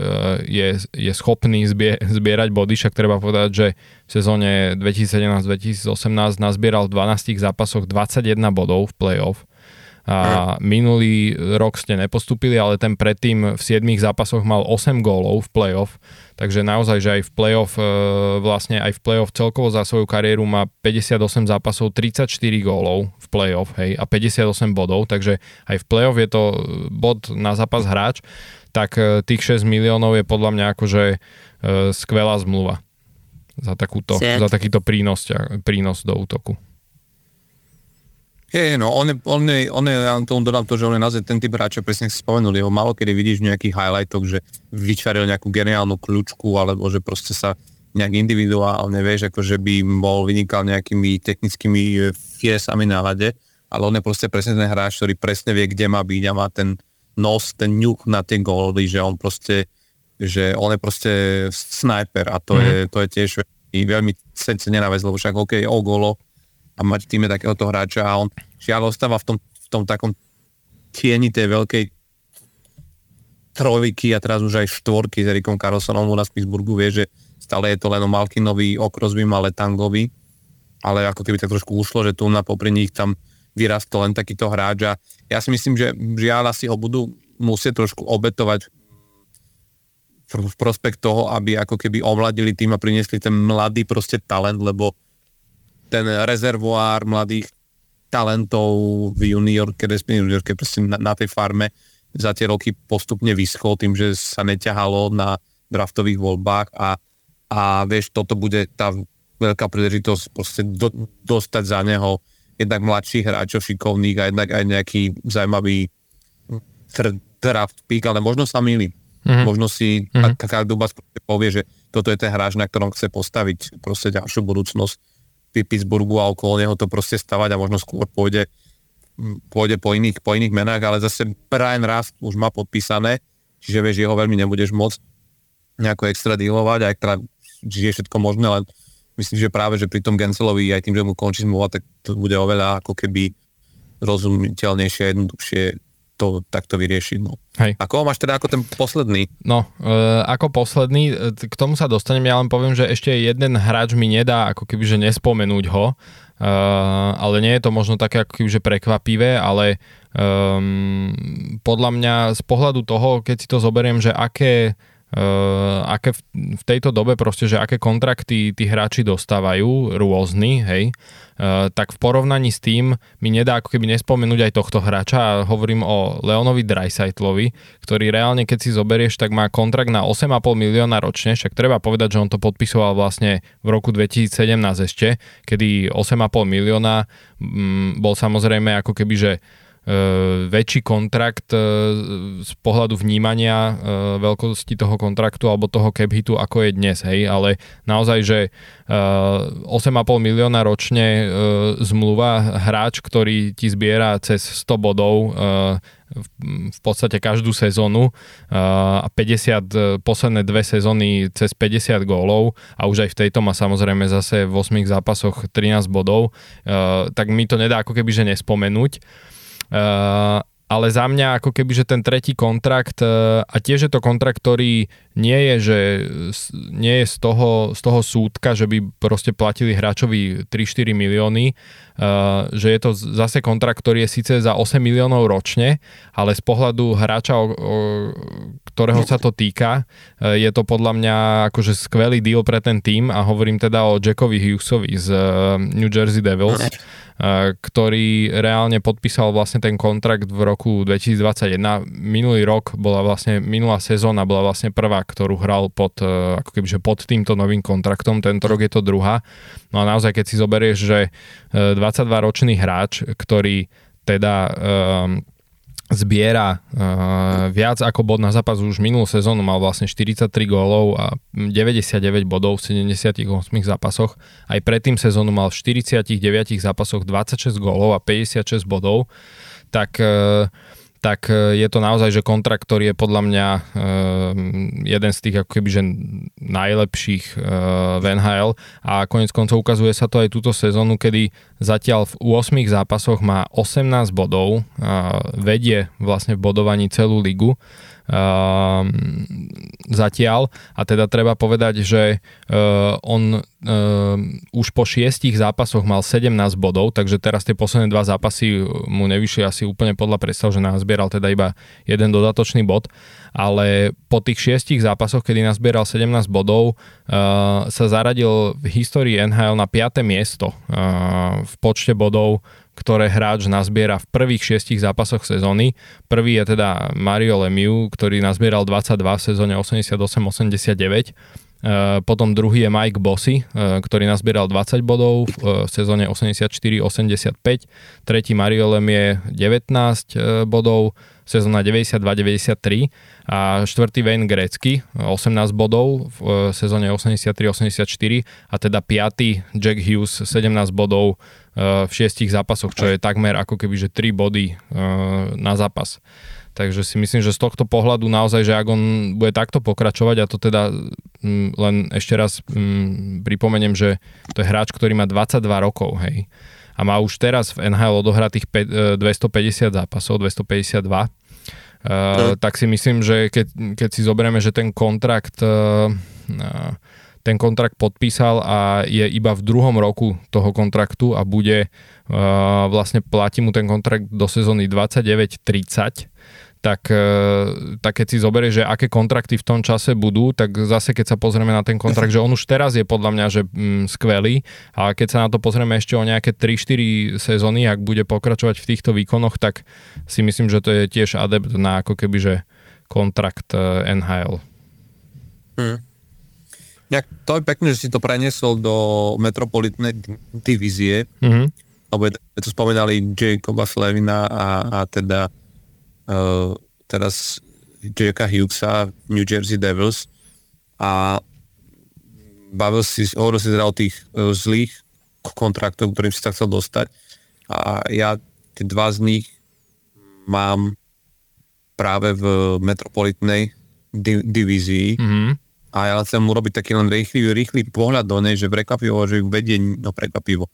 je, je schopný zbie, zbierať body, však treba povedať, že v sezóne 2017-2018 nazbieral v 12 zápasoch 21 bodov v playoff a minulý rok ste nepostupili, ale ten predtým v 7 zápasoch mal 8 gólov v playoff, takže naozaj, že aj v playoff, e, vlastne aj v playoff celkovo za svoju kariéru má 58 zápasov, 34 gólov v playoff, hej, a 58 bodov, takže aj v playoff je to bod na zápas hráč, tak e, tých 6 miliónov je podľa mňa akože e, skvelá zmluva za, takúto, za takýto prínos, prínos do útoku. Je, no, on je, on je, on je, ja tomu dodám to, že on je naozaj ten typ hráča, presne si spomenul, jeho malo kedy vidíš nejakých highlightoch, že vyčaril nejakú geniálnu kľúčku, alebo že proste sa nejak individuálne, vieš, ako že by bol vynikal nejakými technickými e, fiesami na lade, ale on je proste presne ten hráč, ktorý presne vie, kde má byť a má ten nos, ten ňuch na tie góly, že on proste, že on je proste sniper a to, mm. je, to je tiež veľmi cenená vec, lebo však OK, o golo, a mať v týme takéhoto hráča a on žiaľ ostáva v tom, v tom takom tieni tej veľkej trojky a teraz už aj štvorky s Erikom Carlsonom v Pittsburghu vie, že stále je to len o Malkinovi, o Crosbym, ale Tangovi, ale ako keby tak trošku ušlo, že tu na popri nich tam vyrastol len takýto hráč a ja si myslím, že žiaľ asi ho budú musieť trošku obetovať v prospekt toho, aby ako keby omladili tým a priniesli ten mladý proste talent, lebo ten rezervoár mladých talentov v juniorke, respektíve juniorke, proste na, na tej farme za tie roky postupne vyschol tým, že sa neťahalo na draftových voľbách a, a vieš, toto bude tá veľká príležitosť proste do, dostať za neho jednak mladších hráčov šikovných a jednak aj nejaký zaujímavý draft pick, ale možno sa milí. Mm-hmm. Možno si mm-hmm. Karl Dubas povie, že toto je ten hráč, na ktorom chce postaviť proste ďalšiu budúcnosť Pittsburghu a okolo neho to proste stavať a možno skôr pôjde, pôjde po, iných, po iných menách, ale zase Brian Rast už má podpísané, čiže vieš, jeho veľmi nebudeš môcť nejako extra dealovať, aj teda, je všetko možné, len myslím, že práve, že pri tom Gencelovi aj tým, že mu končí zmluva, tak to bude oveľa ako keby rozumiteľnejšie jednoduchšie to takto vyriešiť. No. Hej. A koho máš teda ako ten posledný? No, e, ako posledný, e, k tomu sa dostanem, ja len poviem, že ešte jeden hráč mi nedá ako keby, že nespomenúť ho, e, ale nie je to možno také ako keby, že prekvapivé, ale um, podľa mňa z pohľadu toho, keď si to zoberiem, že aké Uh, aké v, v tejto dobe proste, že aké kontrakty tí hráči dostávajú, rôzny, hej, uh, tak v porovnaní s tým mi nedá ako keby nespomenúť aj tohto hráča a hovorím o Leonovi Dreisaitlovi, ktorý reálne, keď si zoberieš, tak má kontrakt na 8,5 milióna ročne, však treba povedať, že on to podpisoval vlastne v roku 2017 ešte, kedy 8,5 milióna mm, bol samozrejme ako keby, že väčší kontrakt e, z pohľadu vnímania e, veľkosti toho kontraktu alebo toho cap hitu, ako je dnes, hej, ale naozaj, že 8,5 milióna ročne zmluva, hráč, ktorý ti zbiera cez 100 bodov v podstate každú sezónu a 50 posledné dve sezóny cez 50 gólov a už aj v tejto má samozrejme zase v 8 zápasoch 13 bodov, tak mi to nedá ako keby že nespomenúť. Uh, ale za mňa ako keby, že ten tretí kontrakt uh, a tiež je to kontrakt, ktorý nie je, že nie je z toho, z toho súdka, že by proste platili hráčovi 3-4 milióny, uh, že je to zase kontrakt, ktorý je síce za 8 miliónov ročne, ale z pohľadu hráča, o, o, ktorého sa to týka, je to podľa mňa akože skvelý deal pre ten tým a hovorím teda o Jackovi Hughesovi z New Jersey Devils ktorý reálne podpísal vlastne ten kontrakt v roku 2021. Minulý rok bola vlastne, minulá sezóna bola vlastne prvá, ktorú hral pod, e, ako kebyže pod týmto novým kontraktom, tento rok je to druhá. No a naozaj, keď si zoberieš, že 22-ročný e, hráč, ktorý teda um, zbiera uh, viac ako bod na zápas už minulú sezónu, mal vlastne 43 gólov a 99 bodov v 78 zápasoch. Aj predtým sezónu mal v 49 zápasoch 26 gólov a 56 bodov. Tak uh, tak e, je to naozaj, že kontrakt, ktorý je podľa mňa uh, jeden z tých ako keby, že najlepších uh, v NHL a konec koncov ukazuje sa to aj túto sezónu, kedy zatiaľ v 8 zápasoch má 18 bodov, vedie vlastne v bodovaní celú ligu zatiaľ a teda treba povedať, že uh, on uh, už po šiestich zápasoch mal 17 bodov, takže teraz tie posledné dva zápasy mu nevyšli asi úplne podľa predstav, že nazbieral teda iba jeden dodatočný bod, ale po tých šiestich zápasoch, kedy nazbieral 17 bodov, sa zaradil v histórii NHL na 5. miesto v počte bodov ktoré hráč nazbiera v prvých šiestich zápasoch sezóny. Prvý je teda Mario Lemieux, ktorý nazbieral 22 v sezóne 88-89. E, potom druhý je Mike Bossy, e, ktorý nazbieral 20 bodov v e, sezóne 84-85. Tretí Mario Lemieux 19 bodov, sezóna 92-93 a štvrtý Wayne Gretzky 18 bodov v sezóne 83-84 a teda piatý Jack Hughes 17 bodov v šiestich zápasoch, čo je takmer ako keby že 3 body na zápas. Takže si myslím, že z tohto pohľadu naozaj, že ak on bude takto pokračovať, a to teda m, len ešte raz m, pripomeniem, že to je hráč, ktorý má 22 rokov, hej, a má už teraz v NHL odohratých 250 e, zápasov, 252, Uh, tak si myslím, že keď, keď si zoberieme, že ten kontrakt uh, ten kontrakt podpísal a je iba v druhom roku toho kontraktu a bude uh, vlastne platí mu ten kontrakt do sezóny 29-30 tak, e, tak keď si zoberieš, že aké kontrakty v tom čase budú, tak zase keď sa pozrieme na ten kontrakt, že on už teraz je podľa mňa že mm, skvelý, a keď sa na to pozrieme ešte o nejaké 3-4 sezóny, ak bude pokračovať v týchto výkonoch, tak si myslím, že to je tiež adept na ako keby, že kontrakt e, NHL. Hmm. Nejak, to je pekné, že si to preniesol do metropolitnej divízie, mm-hmm. lebo tu spomínali Jacoba Flevina a, a teda uh, teraz Jacka Hughesa New Jersey Devils a bavil si, hovoril si teda o tých uh, zlých kontraktoch, ktorým si sa chcel dostať a ja tie dva z nich mám práve v metropolitnej di- divízii mm-hmm. A ja chcem urobiť taký len rýchly, rýchly pohľad do nej, že prekvapivo, že ju vedie, no prekvapivo,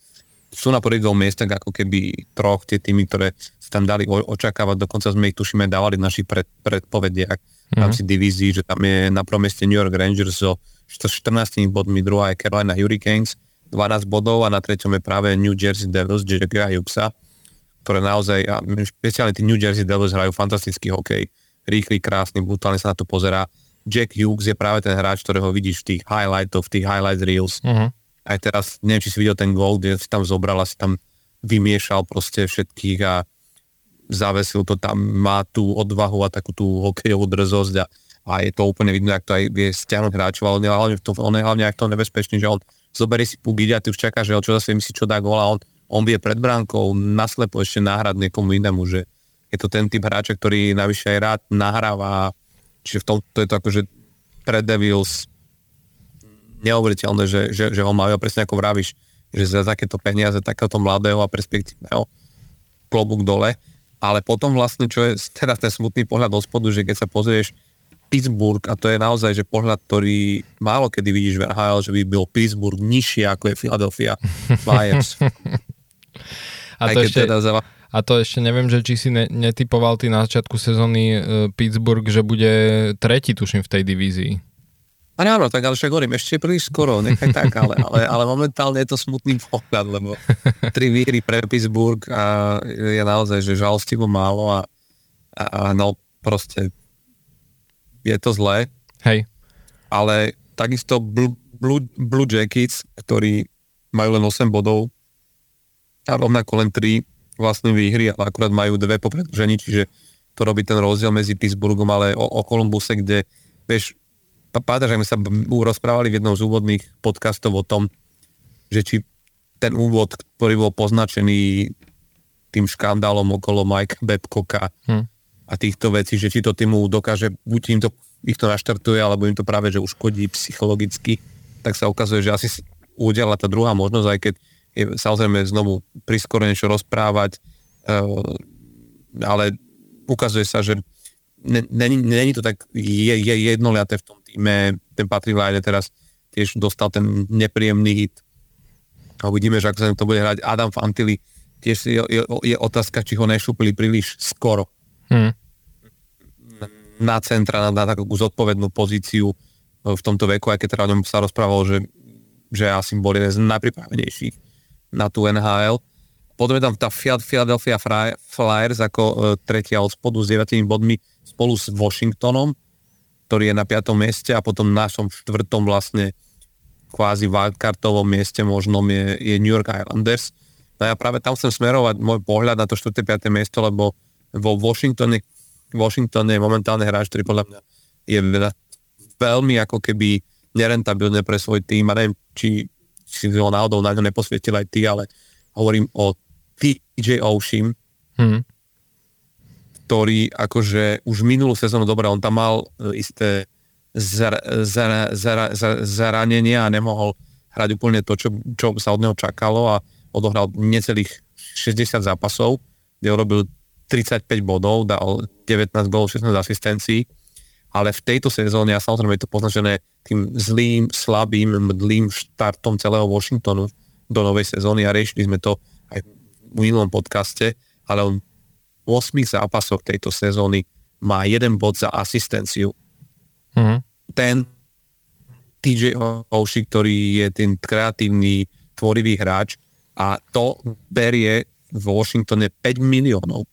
sú na prvých dvoch miestach ako keby troch tie týmy, ktoré sa tam dali očakávať, dokonca sme ich tušíme dávali v našich pred, predpovediach v rámci mm-hmm. divízií, že tam je na prvom mieste New York Rangers so 14 bodmi, druhá je Carolina Hurricanes, 12 bodov a na treťom je práve New Jersey Devils, Jacka Hughesa, ktoré naozaj, špeciálne tí New Jersey Devils hrajú fantastický hokej, rýchly, krásny, brutálne sa na to pozerá. Jack Hughes je práve ten hráč, ktorého vidíš v tých highlightoch, v tých highlights reels. Uh-huh aj teraz, neviem, či si videl ten gól, kde si tam zobral a si tam vymiešal proste všetkých a zavesil to tam, má tú odvahu a takú tú hokejovú drzosť a, a je to úplne vidno, ak to aj vie stiahnuť hráčov, ale hlavne, to, on je hlavne ak to nebezpečný, že on zoberie si puk, ide a ty už čakáš, že on čo zase myslí, čo dá gól a on, on vie pred bránkou naslepo ešte nahrať niekomu inému, že je to ten typ hráča, ktorý navyše aj rád nahráva, čiže v tom to je to akože pre Devils neuveriteľné, že, že, že ho majú presne ako vravíš, že za takéto peniaze, takéto mladého a perspektívneho klobúk dole. Ale potom vlastne, čo je teraz ten smutný pohľad do spodu, že keď sa pozrieš Pittsburgh, a to je naozaj, že pohľad, ktorý málo kedy vidíš v NHL, že by byl Pittsburgh nižšie ako je Philadelphia Flyers. a to ešte, teda za... A to ešte neviem, že či si ne, netypoval ty na začiatku sezóny uh, Pittsburgh, že bude tretí, tuším, v tej divízii. A áno, tak ale však hovorím, ešte príliš skoro, nechaj tak, ale, ale, ale momentálne je to smutný pohľad, lebo tri výhry pre Pittsburgh a je naozaj, že žalostivo málo a, a, a no proste je to zlé. Hej. Ale takisto Blue, Blue, Blue Jackets, ktorí majú len 8 bodov a rovnako len 3 vlastné výhry, ale akurát majú dve po predlžení, čiže to robí ten rozdiel medzi Pittsburghom, ale o, o Columbuse, kde vieš, Páda, že sme sa rozprávali v jednom z úvodných podcastov o tom, že či ten úvod, ktorý bol poznačený tým škandálom okolo Mike Babcocka hm. a týchto vecí, že či to týmu dokáže, buď im to, ich to naštartuje, alebo im to práve, že uškodí psychologicky, tak sa ukazuje, že asi udiala tá druhá možnosť, aj keď je samozrejme znovu priskoro niečo rozprávať, uh, ale ukazuje sa, že není to tak je, je jednoliaté v tom týme, ten Patrick Laine teraz tiež dostal ten nepríjemný hit. A uvidíme, že ako sa to bude hrať Adam Fantili, tiež je, je, je otázka, či ho nešupili príliš skoro. Hmm. Na centra, na, na takú zodpovednú pozíciu v tomto veku, aj keď teda o ňom sa rozprávalo, že, že asi bol jeden z najpripravenejších na tú NHL. Potom tam tá Philadelphia Flyers ako uh, tretia od spodu s 9 bodmi spolu s Washingtonom, ktorý je na 5. mieste a potom na našom štvrtom vlastne kvázi wildcardovom mieste možno je, je New York Islanders. No ja práve tam chcem smerovať môj pohľad na to 4. 5. miesto, lebo vo Washingtone, Washington je momentálne hráč, ktorý podľa mňa je veľmi ako keby nerentabilné pre svoj tým a neviem, či si ho náhodou na ňo neposvietil aj ty, ale hovorím o TJ Oshim, hmm. ktorý akože už minulú sezónu, dobre, on tam mal e, isté zar, zar, zar, zar, zranenia a nemohol hrať úplne to, čo, čo sa od neho čakalo a odohral necelých 60 zápasov, kde urobil 35 bodov, dal 19 gólov, 16 asistencií, ale v tejto sezóne, a samozrejme je to poznačené tým zlým, slabým, mdlým štartom celého Washingtonu do novej sezóny a riešili sme to aj v minulom podcaste, ale on v 8 zápasoch tejto sezóny má jeden bod za asistenciu. Mm-hmm. Ten TJ Oshie, ktorý je ten kreatívny, tvorivý hráč a to berie v Washingtone 5 miliónov.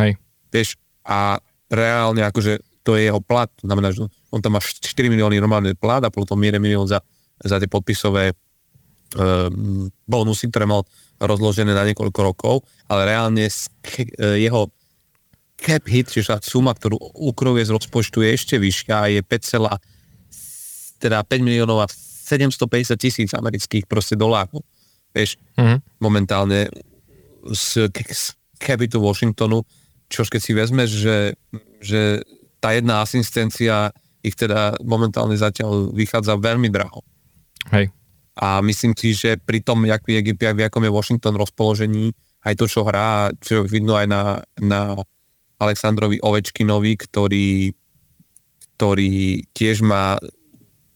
Hej. Vieš, a reálne akože to je jeho plat, to znamená, že on tam má 4 milióny normálne plat a potom 1 milión za, za tie podpisové um, bonusy, ktoré mal rozložené na niekoľko rokov, ale reálne jeho cap hit, čiže tá suma, ktorú ukrojuje z rozpočtu je ešte vyššia, je 5, teda 5 miliónov a 750 tisíc amerických proste dolárov. Vieš, mm-hmm. momentálne z, z capitu Washingtonu, čo keď si vezmeš, že, že tá jedna asistencia ich teda momentálne zatiaľ vychádza veľmi draho. Hej. A myslím si, že pri tom, jak, jak, jak, v jakom je Washington rozpoložení, aj to, čo hrá, čo vidno aj na, na Aleksandrovi Ovečkinovi, ktorý, ktorý tiež má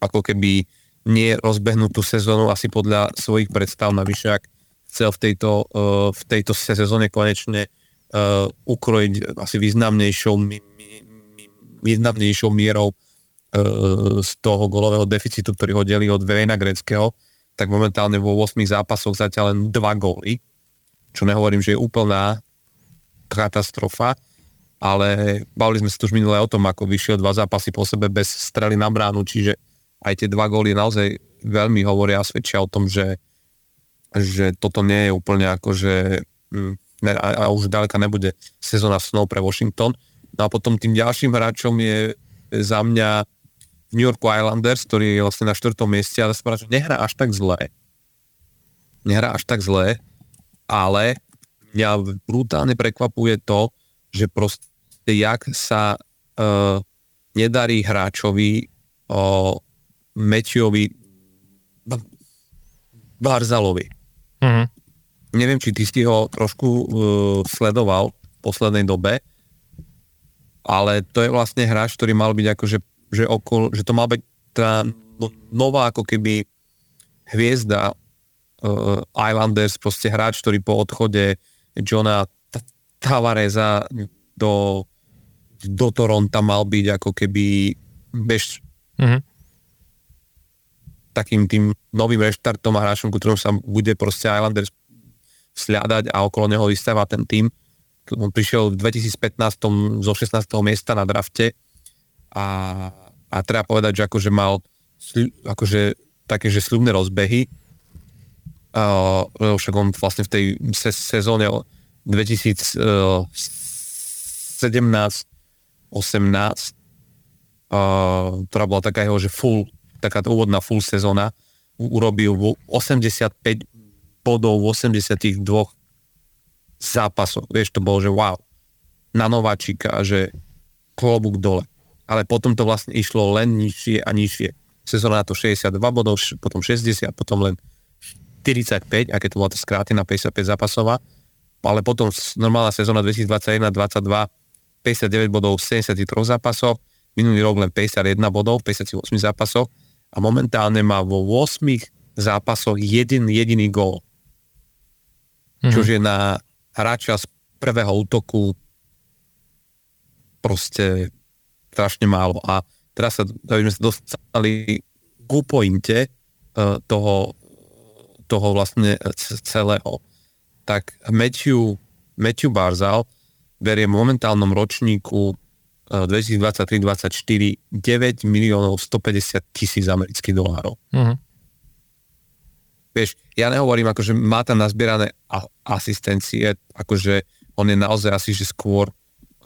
ako keby nie rozbehnutú sezónu asi podľa svojich predstav, navyše ak chcel v tejto, uh, v tejto sezóne konečne uh, ukrojiť asi významnejšou, významnejšou mierou uh, z toho golového deficitu, ktorý ho delí od Vejna Greckého, tak momentálne vo 8 zápasoch zatiaľ len 2 góly, čo nehovorím, že je úplná katastrofa, ale bavili sme sa tu už minulé o tom, ako vyšiel dva zápasy po sebe bez strely na bránu, čiže aj tie dva góly naozaj veľmi hovoria a svedčia o tom, že, že toto nie je úplne ako, že mm, a, a už ďaleka nebude sezóna snov pre Washington. No a potom tým ďalším hráčom je za mňa New York Islanders, ktorý je vlastne na štvrtom mieste, ale sa že nehrá až tak zle. Nehrá až tak zle, ale mňa brutálne prekvapuje to, že proste jak sa uh, nedarí hráčovi uh, Mečiovi Barzalovi. Uh-huh. Neviem, či ty si ho trošku uh, sledoval v poslednej dobe, ale to je vlastne hráč, ktorý mal byť akože, že, okol, že to mal byť tá no, nová ako keby hviezda uh, Islanders, proste hráč, ktorý po odchode Johna Tavareza do, do Toronta mal byť ako keby bež, uh-huh takým tým novým reštartom a hráčom, ktorom sa bude proste Islanders sľadať a okolo neho vystáva ten tým. On prišiel v 2015 zo 16. miesta na drafte a, a treba povedať, že akože mal akože také, že sľubné rozbehy. Uh, však on vlastne v tej se- sezóne 2017 18 uh, ktorá bola taká jeho, že full taká úvodná full sezóna, urobil 85 bodov v 82 zápasoch. Vieš, to bolo, že wow, na nováčika, že klobúk dole. Ale potom to vlastne išlo len nižšie a nižšie. Sezóna na to 62 bodov, potom 60, potom len 45, aké to bola to skrátená 55 zápasová, ale potom normálna sezóna 2021-2022 59 bodov v 73 zápasoch, minulý rok len 51 bodov v 58 zápasoch a momentálne má vo 8 zápasoch jeden jediný gól. Mm-hmm. Čož je na hráča z prvého útoku proste strašne málo. A teraz sa, aby sme sa dostali ku pointe uh, toho, toho vlastne celého, tak Matthew, Matthew Barzal berie v momentálnom ročníku 2023-2024 9 miliónov 150 tisíc amerických dolárov. Uh-huh. Vieš, ja nehovorím, akože má tam nazbierané asistencie, akože on je naozaj asi, že skôr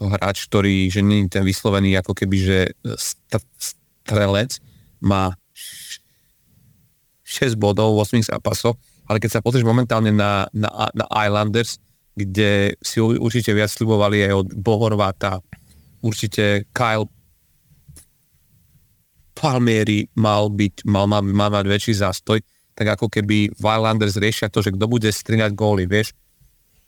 hráč, ktorý, že nie je ten vyslovený ako keby, že strelec má 6 bodov v 8 zápasoch, ale keď sa pozrieš momentálne na, na, na Islanders, kde si určite viac slibovali aj od Bohorváta, určite Kyle Palmieri mal byť, mal, mal, mal mať väčší zástoj, tak ako keby Wildlanders riešia to, že kto bude strieľať góly, vieš,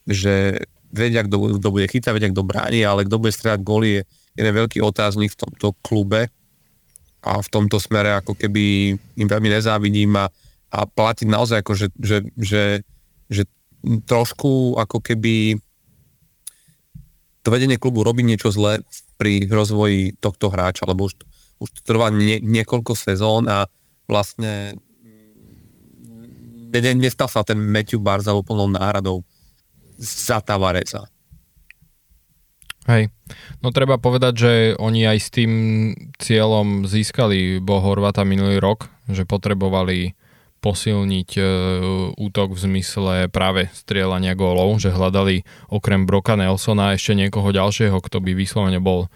že vedia, kto, kto bude chytať, vedia, kto bráni, ale kto bude strieľať góly je jeden veľký otáznik v tomto klube a v tomto smere ako keby im veľmi nezávidím a, a platiť naozaj ako, že, že, že, že trošku ako keby to vedenie klubu robí niečo zlé pri rozvoji tohto hráča, lebo už, už to trvá nie, niekoľko sezón a vlastne ne, nestal sa ten Matthew Barza úplnou náhradou za Tavareza. Hej, no treba povedať, že oni aj s tým cieľom získali Bohorvata minulý rok, že potrebovali posilniť e, útok v zmysle práve strieľania gólov, že hľadali okrem Broka Nelsona ešte niekoho ďalšieho, kto by vyslovene bol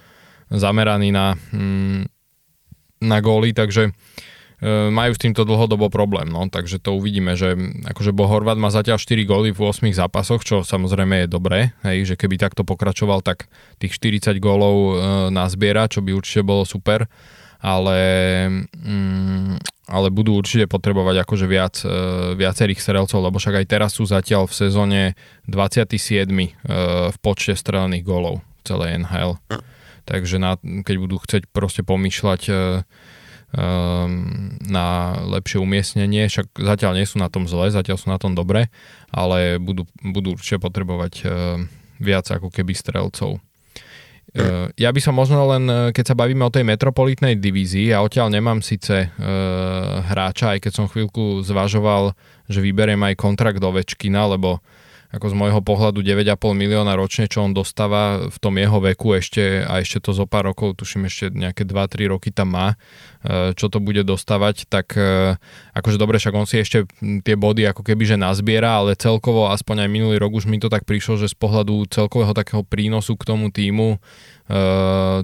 zameraný na, mm, na góly, takže majú s týmto dlhodobo problém, no, takže to uvidíme, že akože Bohorvat má zatiaľ 4 góly v 8 zápasoch, čo samozrejme je dobré, hej, že keby takto pokračoval, tak tých 40 gólov e, nazbiera, čo by určite bolo super, ale mm, ale budú určite potrebovať akože viac, e, viacerých strelcov, lebo však aj teraz sú zatiaľ v sezóne 27. E, v počte strelených gólov celej NHL. Takže na, keď budú chcieť proste pomýšľať e, na lepšie umiestnenie, však zatiaľ nie sú na tom zle, zatiaľ sú na tom dobre, ale budú, budú určite potrebovať viac ako keby strelcov. Uh, ja by som možno len, keď sa bavíme o tej metropolitnej divízii, ja odtiaľ nemám síce uh, hráča, aj keď som chvíľku zvažoval, že vyberiem aj kontrakt do Večkina, lebo ako z môjho pohľadu 9,5 milióna ročne, čo on dostáva v tom jeho veku ešte a ešte to zo pár rokov, tuším ešte nejaké 2-3 roky tam má, čo to bude dostávať, tak akože dobre, však on si ešte tie body ako keby že nazbiera, ale celkovo aspoň aj minulý rok už mi to tak prišlo, že z pohľadu celkového takého prínosu k tomu týmu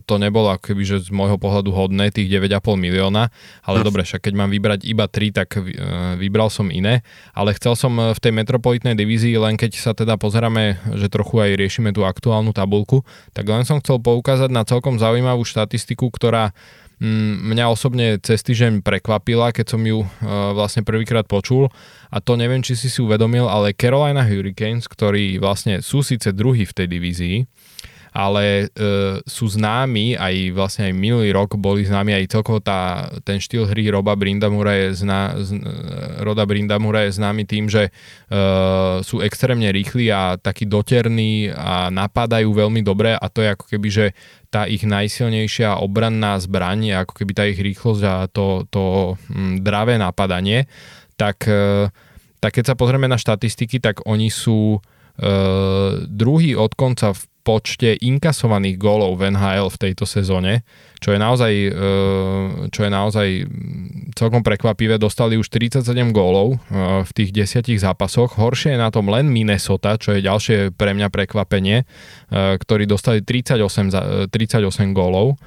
to nebolo ako keby, že z môjho pohľadu hodné tých 9,5 milióna, ale hm. dobre, však keď mám vybrať iba 3, tak uh, vybral som iné, ale chcel som v tej metropolitnej divízii, len keď sa teda pozeráme, že trochu aj riešime tú aktuálnu tabulku, tak len som chcel poukázať na celkom zaujímavú štatistiku, ktorá mm, mňa osobne cez týždeň prekvapila, keď som ju uh, vlastne prvýkrát počul a to neviem, či si si uvedomil, ale Carolina Hurricanes, ktorí vlastne sú síce druhý v tej divízii, ale e, sú známi, aj vlastne aj minulý rok boli známi aj celkovo tá, ten štýl hry Roba Brindamura je, zna, z, Roda Brindamura je známy tým, že e, sú extrémne rýchli a takí doterní a napadajú veľmi dobre a to je ako keby, že tá ich najsilnejšia obranná zbraň, ako keby tá ich rýchlosť a to, to hm, dravé napadanie, tak, e, tak keď sa pozrieme na štatistiky, tak oni sú Uh, druhý od konca v počte inkasovaných gólov v NHL v tejto sezóne, čo je naozaj, e, čo je naozaj celkom prekvapivé. Dostali už 37 gólov e, v tých desiatich zápasoch. Horšie je na tom len Minnesota, čo je ďalšie pre mňa prekvapenie, e, ktorí dostali 38, 38 gólov.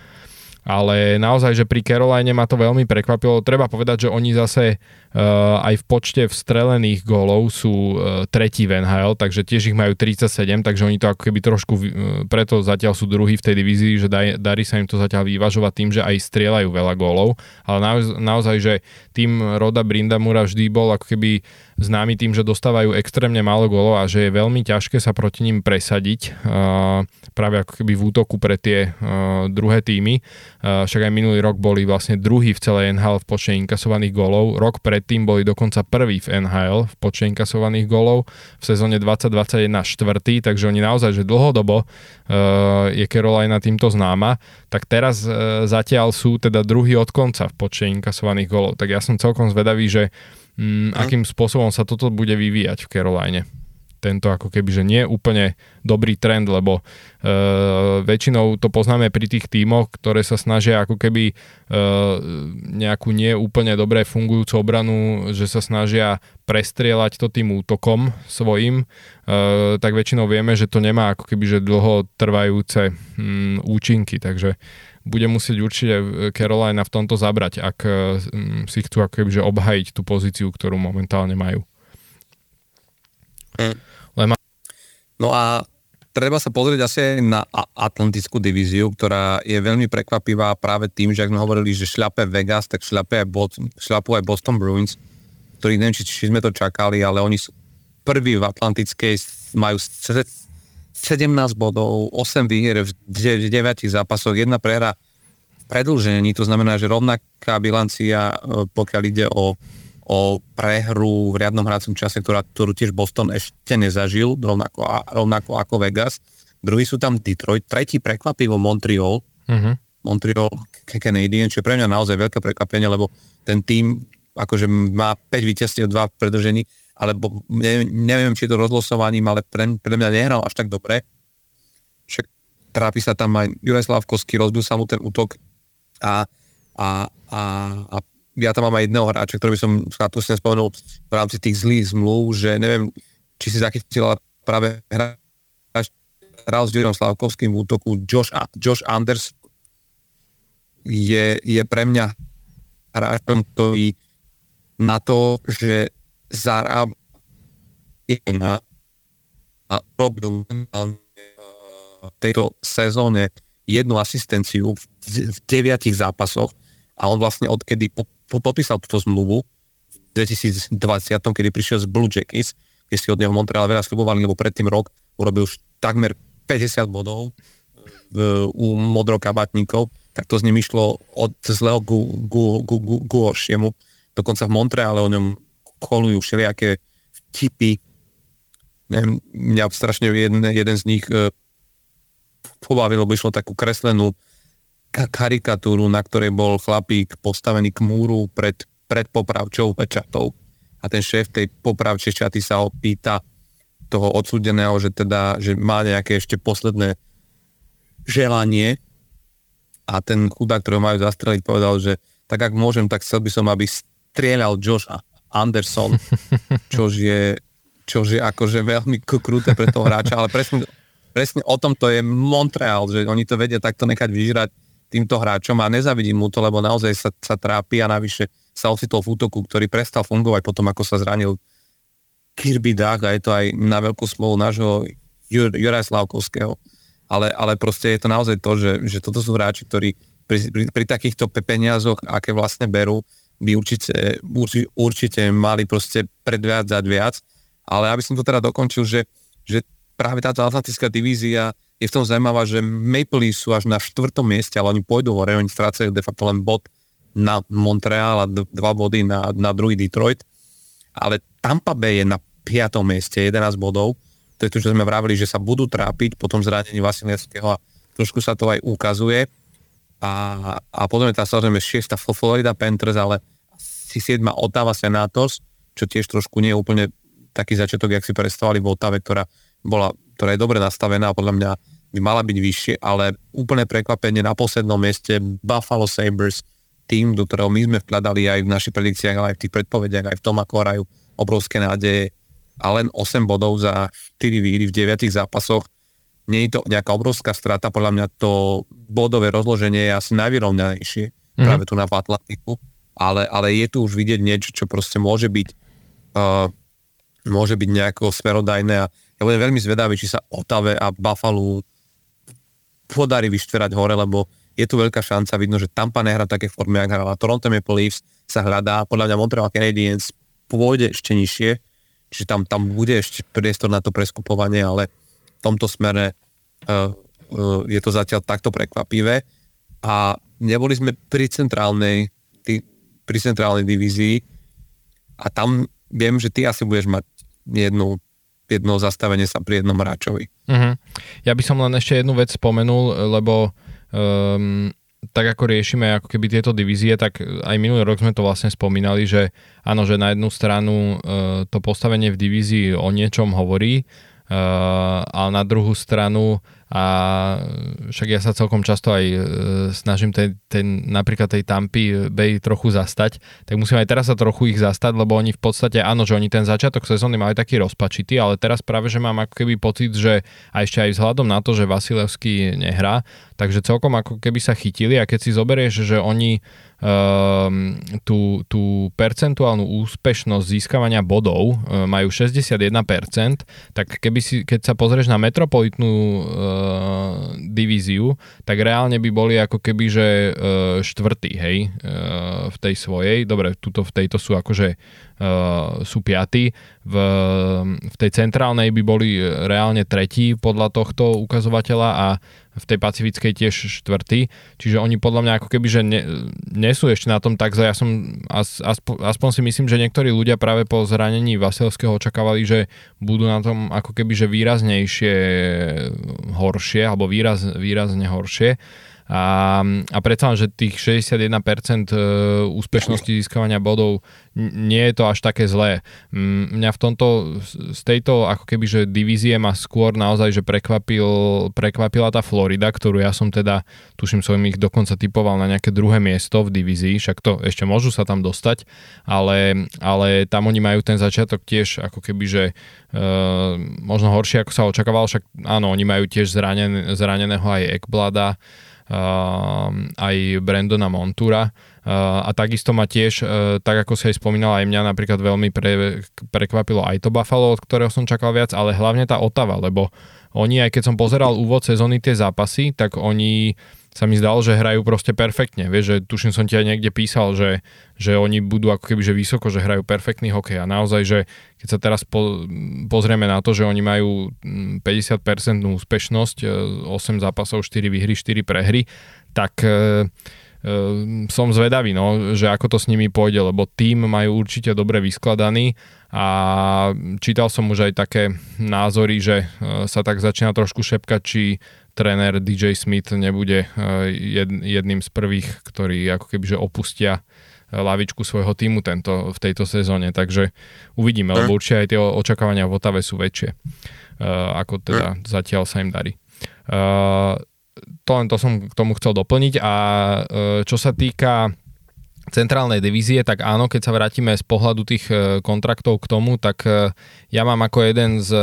Ale naozaj, že pri Caroline ma to veľmi prekvapilo. Treba povedať, že oni zase uh, aj v počte vstrelených gólov sú uh, tretí v NHL, takže tiež ich majú 37, takže oni to ako keby trošku, uh, preto zatiaľ sú druhí v tej divízii, že daj, darí sa im to zatiaľ vyvažovať tým, že aj strieľajú veľa gólov, ale naozaj, naozaj že tým Roda Brindamura vždy bol ako keby známy tým, že dostávajú extrémne málo gólov a že je veľmi ťažké sa proti ním presadiť práve ako keby v útoku pre tie uh, druhé týmy. Však aj minulý rok boli vlastne druhý v celej NHL v počte inkasovaných gólov. Rok predtým boli dokonca prvý v NHL v počte inkasovaných gólov. V sezóne 2021 štvrtý, takže oni naozaj, že dlhodobo je Carolina týmto známa. Tak teraz uh, zatiaľ sú teda druhý od konca v počte inkasovaných gólov. Tak ja som celkom zvedavý, že mm, akým spôsobom sa toto bude vyvíjať v Caroline. Tento ako keby, že nie úplne dobrý trend, lebo e, väčšinou to poznáme pri tých tímoch, ktoré sa snažia ako keby e, nejakú nie úplne dobre fungujúcu obranu, že sa snažia prestrieľať to tým útokom svojim, e, tak väčšinou vieme, že to nemá ako keby, že dlho trvajúce mm, účinky, takže bude musieť určite Carolina v tomto zabrať, ak eh, si chcú ako že obhajiť tú pozíciu, ktorú momentálne majú. Mm. No a treba sa pozrieť asi aj na Atlantickú divíziu, ktorá je veľmi prekvapivá práve tým, že ak sme hovorili, že šľape Vegas, tak šľape aj, Boston, šľapu aj Boston Bruins, ktorí neviem, či, či sme to čakali, ale oni sú prví v Atlantickej, majú 17 bodov, 8 výhier v 9 zápasoch, jedna prehra v predlžení, to znamená, že rovnaká bilancia, e, pokiaľ ide o, o prehru v riadnom hracom čase, ktorá, ktorú tiež Boston ešte nezažil, rovnako, rovnako ako Vegas. Druhý sú tam Detroit, tretí prekvapivo Montreal, uh-huh. Montreal Canadian, čo je pre mňa naozaj veľké prekvapenie, lebo ten tým akože má 5 víťazstiev, 2 v predlžení, alebo neviem, neviem či je to rozlosovaním, ale pre, pre mňa nehral až tak dobre. Však trápi sa tam aj Juraj Slavkovský, rozbil sa mu ten útok a, a, a, a ja tam mám aj jedného hráča, ktorý by som sa spomenul v rámci tých zlých zmluv, že neviem, či si zachytila práve hráč, hral s Jurom Slavkovským v útoku Josh, Josh Anders je, je pre mňa hráčom, ktorý na to, že zarába na a robil v tejto sezóne jednu asistenciu v, deviatich zápasoch a on vlastne odkedy po, po, podpísal túto zmluvu v 2020, kedy prišiel z Blue Jackets, kde si od neho Montreal veľa slibovali, lebo predtým rok urobil už takmer 50 bodov v, u modrokabatníkov, tak to z ním išlo od zlého ku, ku, ku, ku, ku horšiemu. Dokonca v Montreale o ňom kolujú všelijaké vtipy. Neviem, mňa strašne jeden, jeden z nich e, pobavil, lebo išlo takú kreslenú karikatúru, na ktorej bol chlapík postavený k múru pred, pred popravčou pečatou. A ten šéf tej popravčej čaty sa opýta toho odsúdeného, že teda, že má nejaké ešte posledné želanie a ten chudák, ktorého majú zastreliť, povedal, že tak ak môžem, tak chcel by som, aby strieľal Joša Anderson, čož je, čož je akože veľmi kruté pre toho hráča, ale presne, presne o tom to je Montreal, že oni to vedia takto nechať vyžrať týmto hráčom a nezavidím mu to, lebo naozaj sa, sa trápi a navyše sa ocitol v útoku, ktorý prestal fungovať potom, ako sa zranil Kirby Dach a je to aj na veľkú smolu nášho Jur, Juraj Slavkovského. Ale, ale proste je to naozaj to, že, že toto sú hráči, ktorí pri, pri, pri takýchto peniazoch, aké vlastne berú, by určite, určite, mali proste predviadzať viac. Ale aby som to teda dokončil, že, že práve táto atlantická divízia je v tom zaujímavá, že Maple Leafs sú až na štvrtom mieste, ale oni pôjdu hore, oni strácajú de facto len bod na Montreal a dva body na, na druhý Detroit. Ale Tampa Bay je na piatom mieste, 11 bodov. To je to, čo sme vravili, že sa budú trápiť po tom zranení Vasilevského a trošku sa to aj ukazuje a, a potom je tá samozrejme 6. Florida Panthers, ale si 7. Ottawa Senators, čo tiež trošku nie je úplne taký začiatok, jak si predstavovali v Ottave, ktorá, bola, ktorá je dobre nastavená a podľa mňa by mala byť vyššie, ale úplne prekvapenie na poslednom mieste Buffalo Sabres, tým, do ktorého my sme vkladali aj v našich predikciách, ale aj v tých predpovediach, aj v tom, ako hrajú obrovské nádeje a len 8 bodov za 4 výhry v 9 zápasoch nie je to nejaká obrovská strata, podľa mňa to bodové rozloženie je asi najvyrovnanejšie mm-hmm. práve tu na Atlantiku, ale, ale je tu už vidieť niečo, čo proste môže byť uh, môže byť nejako smerodajné a ja budem veľmi zvedavý, či sa Otave a Buffalo podarí vyštverať hore, lebo je tu veľká šanca, vidno, že Tampa nehrá také formy, ak hrala Toronto Maple Leafs, sa hľadá, podľa mňa Montreal Canadiens pôjde ešte nižšie, čiže tam, tam bude ešte priestor na to preskupovanie, ale v tomto smere uh, uh, je to zatiaľ takto prekvapivé a neboli sme pri centrálnej, tý, pri centrálnej divízii a tam viem, že ty asi budeš mať jednu jedno zastavenie sa pri jednom hráčovi. Uh-huh. Ja by som len ešte jednu vec spomenul, lebo um, tak ako riešime ako keby tieto divízie, tak aj minulý rok sme to vlastne spomínali, že áno, že na jednu stranu uh, to postavenie v divízii o niečom hovorí, uh, ale na druhú stranu a však ja sa celkom často aj e, snažím ten, ten, napríklad tej Tampy Bay trochu zastať, tak musím aj teraz sa trochu ich zastať, lebo oni v podstate, áno, že oni ten začiatok sezóny mali taký rozpačitý, ale teraz práve, že mám ako keby pocit, že a ešte aj vzhľadom na to, že Vasilevský nehrá, takže celkom ako keby sa chytili a keď si zoberieš, že oni um, tú, tú percentuálnu úspešnosť získavania bodov um, majú 61%, tak keby si, keď sa pozrieš na metropolitnú uh, divíziu, tak reálne by boli ako keby, že uh, štvrtý, hej, uh, v tej svojej. Dobre, tuto v tejto sú akože sú piatí. V, v tej centrálnej by boli reálne tretí podľa tohto ukazovateľa a v tej pacifickej tiež štvrtý, čiže oni podľa mňa ako keby, že ne, nie sú ešte na tom tak zle. Ja som, as, aspo, aspoň si myslím, že niektorí ľudia práve po zranení Vasilského očakávali, že budú na tom ako keby, že výraznejšie horšie, alebo výraz, výrazne horšie a, a predsa že tých 61% e, úspešnosti získavania bodov nie je to až také zlé. Mňa v tomto, z tejto ako keby, že divízie ma skôr naozaj, že prekvapil, prekvapila tá Florida, ktorú ja som teda, tuším som ich dokonca typoval na nejaké druhé miesto v divízii, však to ešte môžu sa tam dostať, ale, ale tam oni majú ten začiatok tiež ako keby, že e, možno horšie ako sa očakávalo, však áno, oni majú tiež zranen, zraneného aj Ekblada, aj Brandona Montura. Ehm, a takisto ma tiež, ehm, tak ako si aj spomínal, aj mňa napríklad veľmi pre, prekvapilo aj to Buffalo, od ktorého som čakal viac, ale hlavne tá Otava, lebo oni, aj keď som pozeral úvod sezóny tie zápasy, tak oni sa mi zdalo, že hrajú proste perfektne. Vieš, že tuším som ti aj niekde písal, že, že oni budú ako keby že vysoko, že hrajú perfektný hokej a naozaj, že keď sa teraz po, pozrieme na to, že oni majú 50% mm, úspešnosť, 8 e, zápasov, 4 výhry, 4 prehry, tak e, e, som zvedavý, no, že ako to s nimi pôjde, lebo tým majú určite dobre vyskladaný a čítal som už aj také názory, že sa tak začína trošku šepkať, či tréner DJ Smith nebude eh, jedným z prvých, ktorí ako keby že opustia eh, lavičku svojho týmu tento, v tejto sezóne, takže uvidíme, lebo určite aj tie očakávania v Otave sú väčšie, eh, ako teda zatiaľ sa im darí. To len to som k tomu chcel doplniť. A čo sa týka centrálnej divízie, tak áno, keď sa vrátime z pohľadu tých kontraktov k tomu, tak ja mám ako jeden z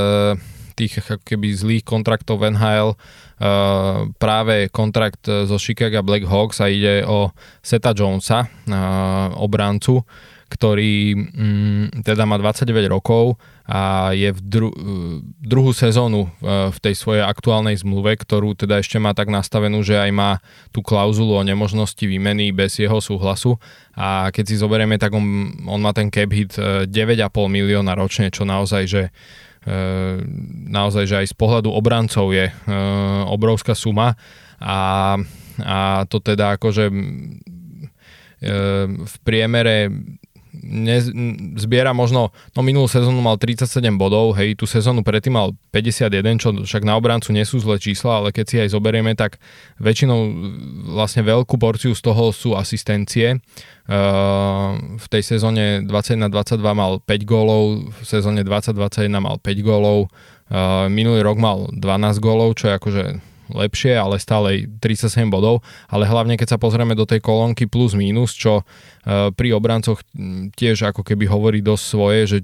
tých ako keby zlých kontraktov v NHL Uh, práve kontrakt zo Chicago Black Hawks a ide o Seta Jonesa, uh, obrancu, ktorý um, teda má 29 rokov a je v dru- druhú sezónu uh, v tej svojej aktuálnej zmluve, ktorú teda ešte má tak nastavenú, že aj má tú klauzulu o nemožnosti výmeny bez jeho súhlasu. A keď si zoberieme, tak on, on má ten cap hit 9,5 milióna ročne, čo naozaj, že naozaj, že aj z pohľadu obrancov je ehm, obrovská suma. A, a to teda akože ehm, v priemere ne, zbiera možno, no minulú sezónu mal 37 bodov, hej, tú sezónu predtým mal 51, čo však na obrancu nie sú zlé čísla, ale keď si aj zoberieme, tak väčšinou vlastne veľkú porciu z toho sú asistencie. Ehm, v tej sezóne 21-22 mal 5 gólov, v sezóne 2021 mal 5 gólov, ehm, minulý rok mal 12 gólov, čo je akože lepšie, ale stále 37 bodov, ale hlavne keď sa pozrieme do tej kolónky plus minus, čo e, pri obrancoch tiež ako keby hovorí dosť svoje, že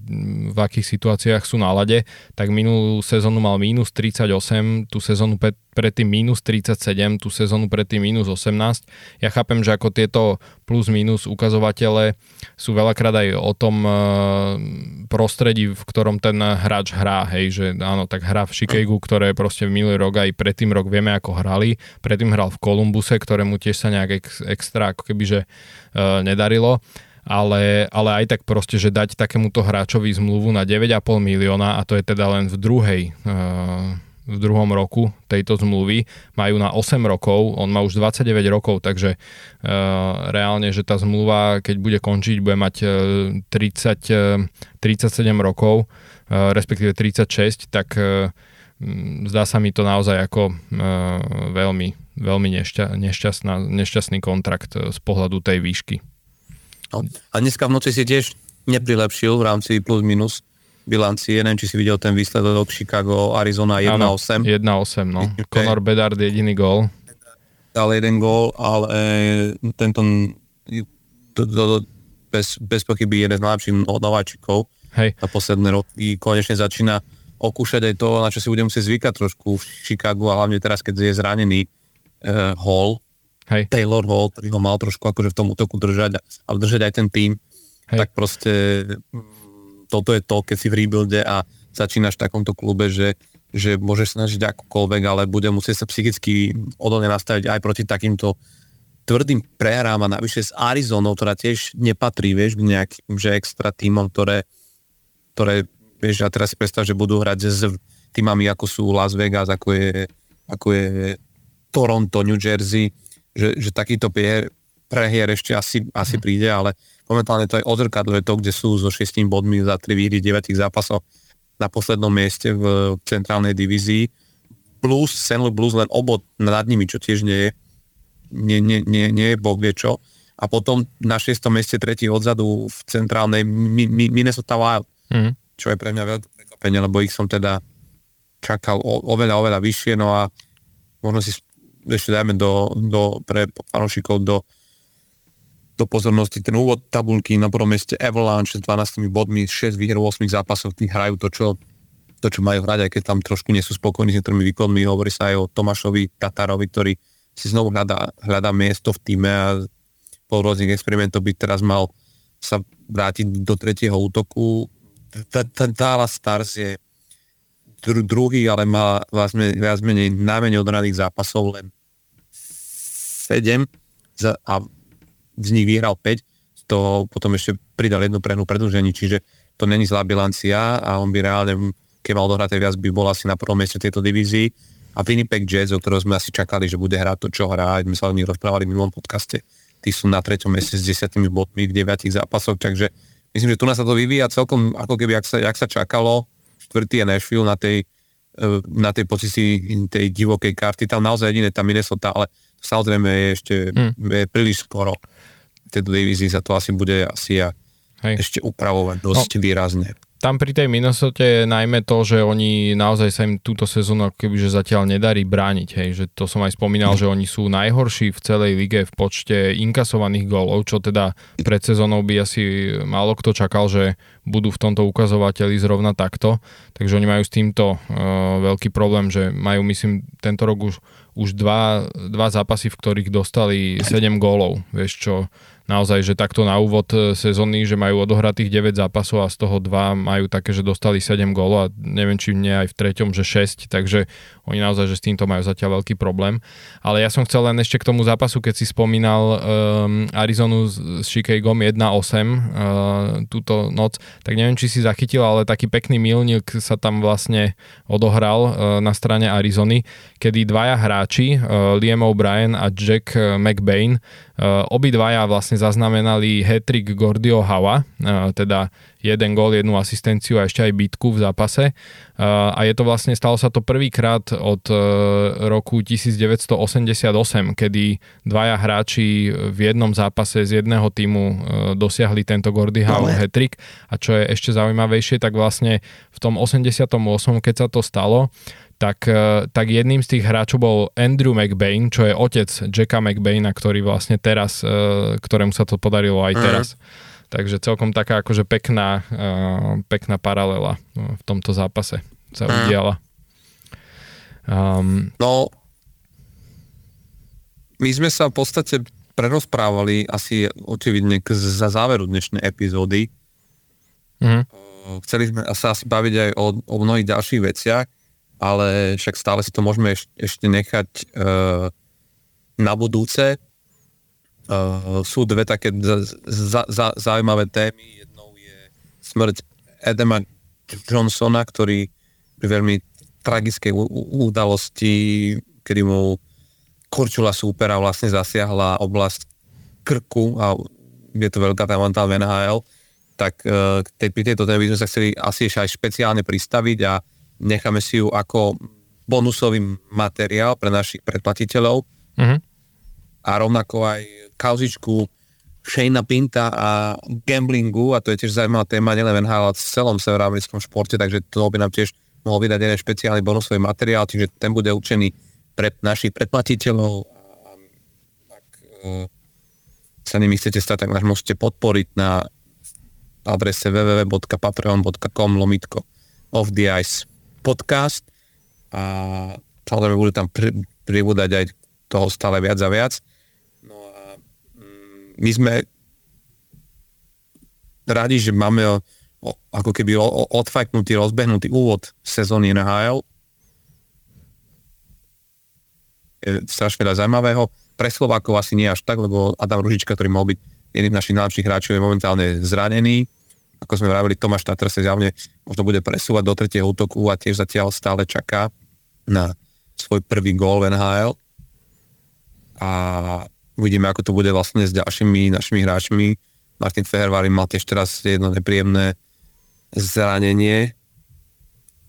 v akých situáciách sú na lade, tak minulú sezónu mal minus 38, tú sezónu predtým minus 37, tú sezónu predtým minus 18. Ja chápem, že ako tieto plus minus ukazovatele sú veľakrát aj o tom e, prostredí, v ktorom ten hráč hrá, hej, že áno, tak hrá v Chicagu, ktoré proste minulý rok aj predtým rok vieme, ako hrali. Predtým hral v Kolumbuse, ktorému tiež sa nejak ex, extra ako keby, že e, nedarilo ale, ale aj tak proste, že dať takémuto hráčovi zmluvu na 9,5 milióna a to je teda len v druhej e, v druhom roku tejto zmluvy, majú na 8 rokov, on má už 29 rokov, takže uh, reálne, že tá zmluva, keď bude končiť, bude mať uh, 30, uh, 37 rokov, uh, respektíve 36, tak uh, zdá sa mi to naozaj ako uh, veľmi, veľmi nešťa, nešťastná, nešťastný kontrakt z pohľadu tej výšky. No. A dneska v noci si tiež neprilepšil v rámci plus minus bilancie, neviem, či si videl ten výsledok Chicago, Arizona 1-8. 1-8, no. Okay. Conor Bedard jediný gól. Dal jeden gól, ale tento to, to, to, bez, bez pochyby jeden z najlepších nováčikov Hej. na posledné roky. Konečne začína okúšať aj to, na čo si budem musieť zvykať trošku v Chicagu a hlavne teraz, keď je zranený uh, Hall, Hej. Taylor Hall, ktorý ho mal trošku akože v tom útoku držať a, a držať aj ten tým, Hej. tak proste toto je to, keď si v rebuilde a začínaš v takomto klube, že, že môžeš snažiť akokoľvek, ale bude musieť sa psychicky odolne nastaviť aj proti takýmto tvrdým prehrám a navyše s Arizonou, ktorá tiež nepatrí, vieš, k nejakým, že extra týmom, ktoré, ktoré, vieš, a teraz si predstav, že budú hrať s týmami, ako sú Las Vegas, ako je, ako je Toronto, New Jersey, že, že takýto prehier ešte asi, asi mhm. príde, ale momentálne to aj odzrkadluje to, kde sú so 6 bodmi za 3 výhry 9 zápasov na poslednom mieste v centrálnej divízii. Plus, St. Louis Blues len obod nad nimi, čo tiež nie je, nie, nie, nie, nie je boh vie čo. A potom na 6. mieste tretí odzadu v centrálnej Minnesota Wild, mm. čo je pre mňa veľké prekvapenie, lebo ich som teda čakal o, oveľa, oveľa vyššie, no a možno si ešte dajme do, do pre fanúšikov do do pozornosti ten úvod tabulky na prvom mieste Avalanche s 12 bodmi, 6 výher 8 zápasov, tí hrajú to, čo, to, čo majú hrať, aj keď tam trošku nie sú spokojní s niektorými výkonmi. Hovorí sa aj o Tomášovi Tatarovi, ktorý si znovu hľadá, hľadá miesto v týme a po rôznych experimentoch by teraz mal sa vrátiť do tretieho útoku. Dallas Stars je druhý, ale má viac menej najmenej odhraných zápasov, len 7 a z nich vyhral 5, z toho potom ešte pridal jednu prehnú predlžení, čiže to není zlá bilancia a on by reálne, keď mal dohraté viac, by bol asi na prvom mieste tejto divízii. A Winnipeg Jazz, o ktorého sme asi čakali, že bude hrať to, čo hrá, my sa o nich rozprávali v minulom podcaste, tí sú na treťom mieste s desiatými bodmi v deviatich zápasoch, takže myslím, že tu nás sa to vyvíja celkom ako keby, ak sa, jak sa čakalo, štvrtý je Nashville na tej, e, na tej pozícii tej divokej karty, tam naozaj jediné tá Minnesota, ale samozrejme je ešte hmm. je príliš skoro tejto divízii sa to asi bude asi a Hej. ešte upravovať dosť no, výrazne. Tam pri tej Minnesota je najmä to, že oni naozaj sa im túto sezónu kebyže zatiaľ nedarí brániť, hej, že to som aj spomínal, že oni sú najhorší v celej lige v počte inkasovaných gólov, čo teda pred sezónou by asi málo kto čakal, že budú v tomto ukazovateli zrovna takto, takže oni majú s týmto uh, veľký problém, že majú myslím tento rok už, už dva, dva zápasy, v ktorých dostali 7 gólov, vieš čo, naozaj, že takto na úvod e, sezóny, že majú odohratých 9 zápasov a z toho 2 majú také, že dostali 7 gólov a neviem, či nie aj v treťom, že 6, takže oni naozaj, že s týmto majú zatiaľ veľký problém. Ale ja som chcel len ešte k tomu zápasu, keď si spomínal um, Arizonu s, s Chicagom 1-8 uh, túto noc, tak neviem, či si zachytil, ale taký pekný milník sa tam vlastne odohral uh, na strane Arizony, kedy dvaja hráči, uh, Liam O'Brien a Jack McBain, obidvaja vlastne zaznamenali hetrik Gordio Hawa, uh, teda jeden gól, jednu asistenciu a ešte aj bitku v zápase. Uh, a je to vlastne, stalo sa to prvýkrát od roku 1988, kedy dvaja hráči v jednom zápase z jedného týmu dosiahli tento Gordy Howe no, hetrik. A čo je ešte zaujímavejšie, tak vlastne v tom 88, keď sa to stalo, tak, uh, tak jedným z tých hráčov bol Andrew McBain, čo je otec Jacka McBaina, ktorý vlastne teraz, uh, ktorému sa to podarilo aj teraz. Uh-huh. Takže celkom taká akože pekná, uh, pekná paralela v tomto zápase sa uh-huh. udiala. Um, no, my sme sa v podstate prerozprávali asi očividne k, za záveru dnešnej epizódy. Mm. Chceli sme sa asi baviť aj o, o mnohých ďalších veciach, ale však stále si to môžeme eš, ešte nechať uh, na budúce. Uh, sú dve také za, za, zaujímavé témy. Jednou je smrť Edema Johnsona, ktorý pri veľmi tragickej udalosti, kedy mu korčula súpera vlastne zasiahla oblasť krku a je to veľká téma v NHL, tak uh, tej, pri tejto téme by sme sa chceli asi ešte aj špeciálne pristaviť a necháme si ju ako bonusový materiál pre našich predplatiteľov uh-huh. a rovnako aj kauzičku Shayna Pinta a gamblingu a to je tiež zaujímavá téma nielen NHL, ale v celom severoamerickom športe, takže to by nám tiež mohol vydať jeden špeciálny bonusový materiál, čiže ten bude určený pre našich predplatiteľov. Ak uh, sa nimi chcete stať, tak nás môžete podporiť na adrese www.patreon.com lomitko of the ice podcast a samozrejme budú tam pri, pribúdať aj toho stále viac a viac. No a mm, my sme radi, že máme o, ako keby o, o, odfajknutý, rozbehnutý úvod sezóny NHL je strašne veľa zaujímavého. Pre Slovákov asi nie až tak, lebo Adam Ružička, ktorý mohol byť jedným z našich najlepších hráčov, je momentálne zranený. Ako sme vravili, Tomáš Tatr sa zjavne možno bude presúvať do tretieho útoku a tiež zatiaľ stále čaká na svoj prvý gól v NHL. A uvidíme, ako to bude vlastne s ďalšími našimi hráčmi. Martin Fehervári mal tiež teraz jedno nepríjemné zranenie,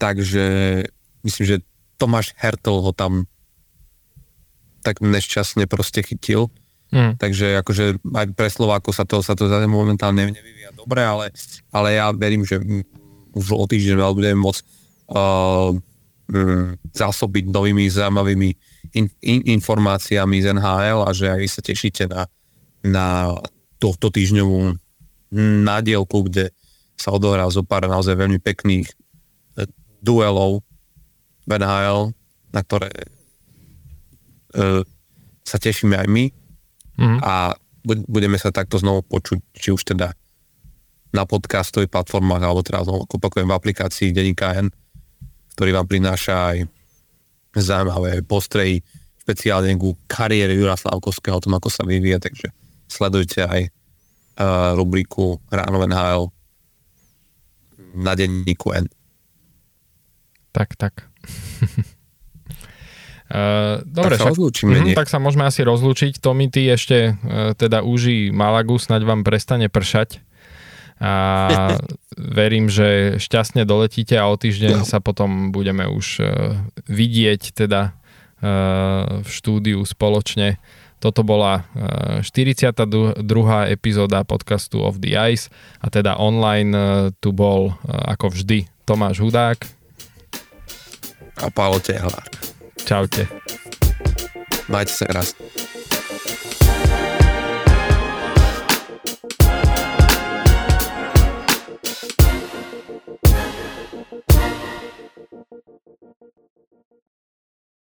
takže myslím, že Tomáš Hertel ho tam tak nešťastne proste chytil. Mm. Takže akože aj pre Slovákov sa to, sa to momentálne nevyvíja dobre, ale, ale ja verím, že už o týždeň budeme môcť uh, um, zásobiť novými zaujímavými in, in, informáciami z NHL a že aj vy sa tešíte na, na tohto týždňovú nádielku, kde sa odohrá zo pár naozaj veľmi pekných eh, duelov v NHL, na ktoré E, sa tešíme aj my mm. a budeme sa takto znovu počuť, či už teda na podcastových platformách, alebo znovu opakujem v aplikácii Denika N, ktorý vám prináša aj zaujímavé postrehy, špeciálne ku kariére Jura Slavkovského, o tom, ako sa vyvíja, takže sledujte aj uh, rubriku Ráno NHL na denníku N. Tak, tak. Uh, dobre, tak sa však, uh, tak sa môžeme asi rozlúčiť. Tomi, ty ešte uh, teda uží Malagu, snaď vám prestane pršať. A verím, že šťastne doletíte a o týždeň no. sa potom budeme už uh, vidieť teda uh, v štúdiu spoločne. Toto bola uh, 42. epizóda podcastu Of the Ice a teda online tu bol ako vždy Tomáš Hudák a Paolo Tehlár. Čaute. Majte sa krásne.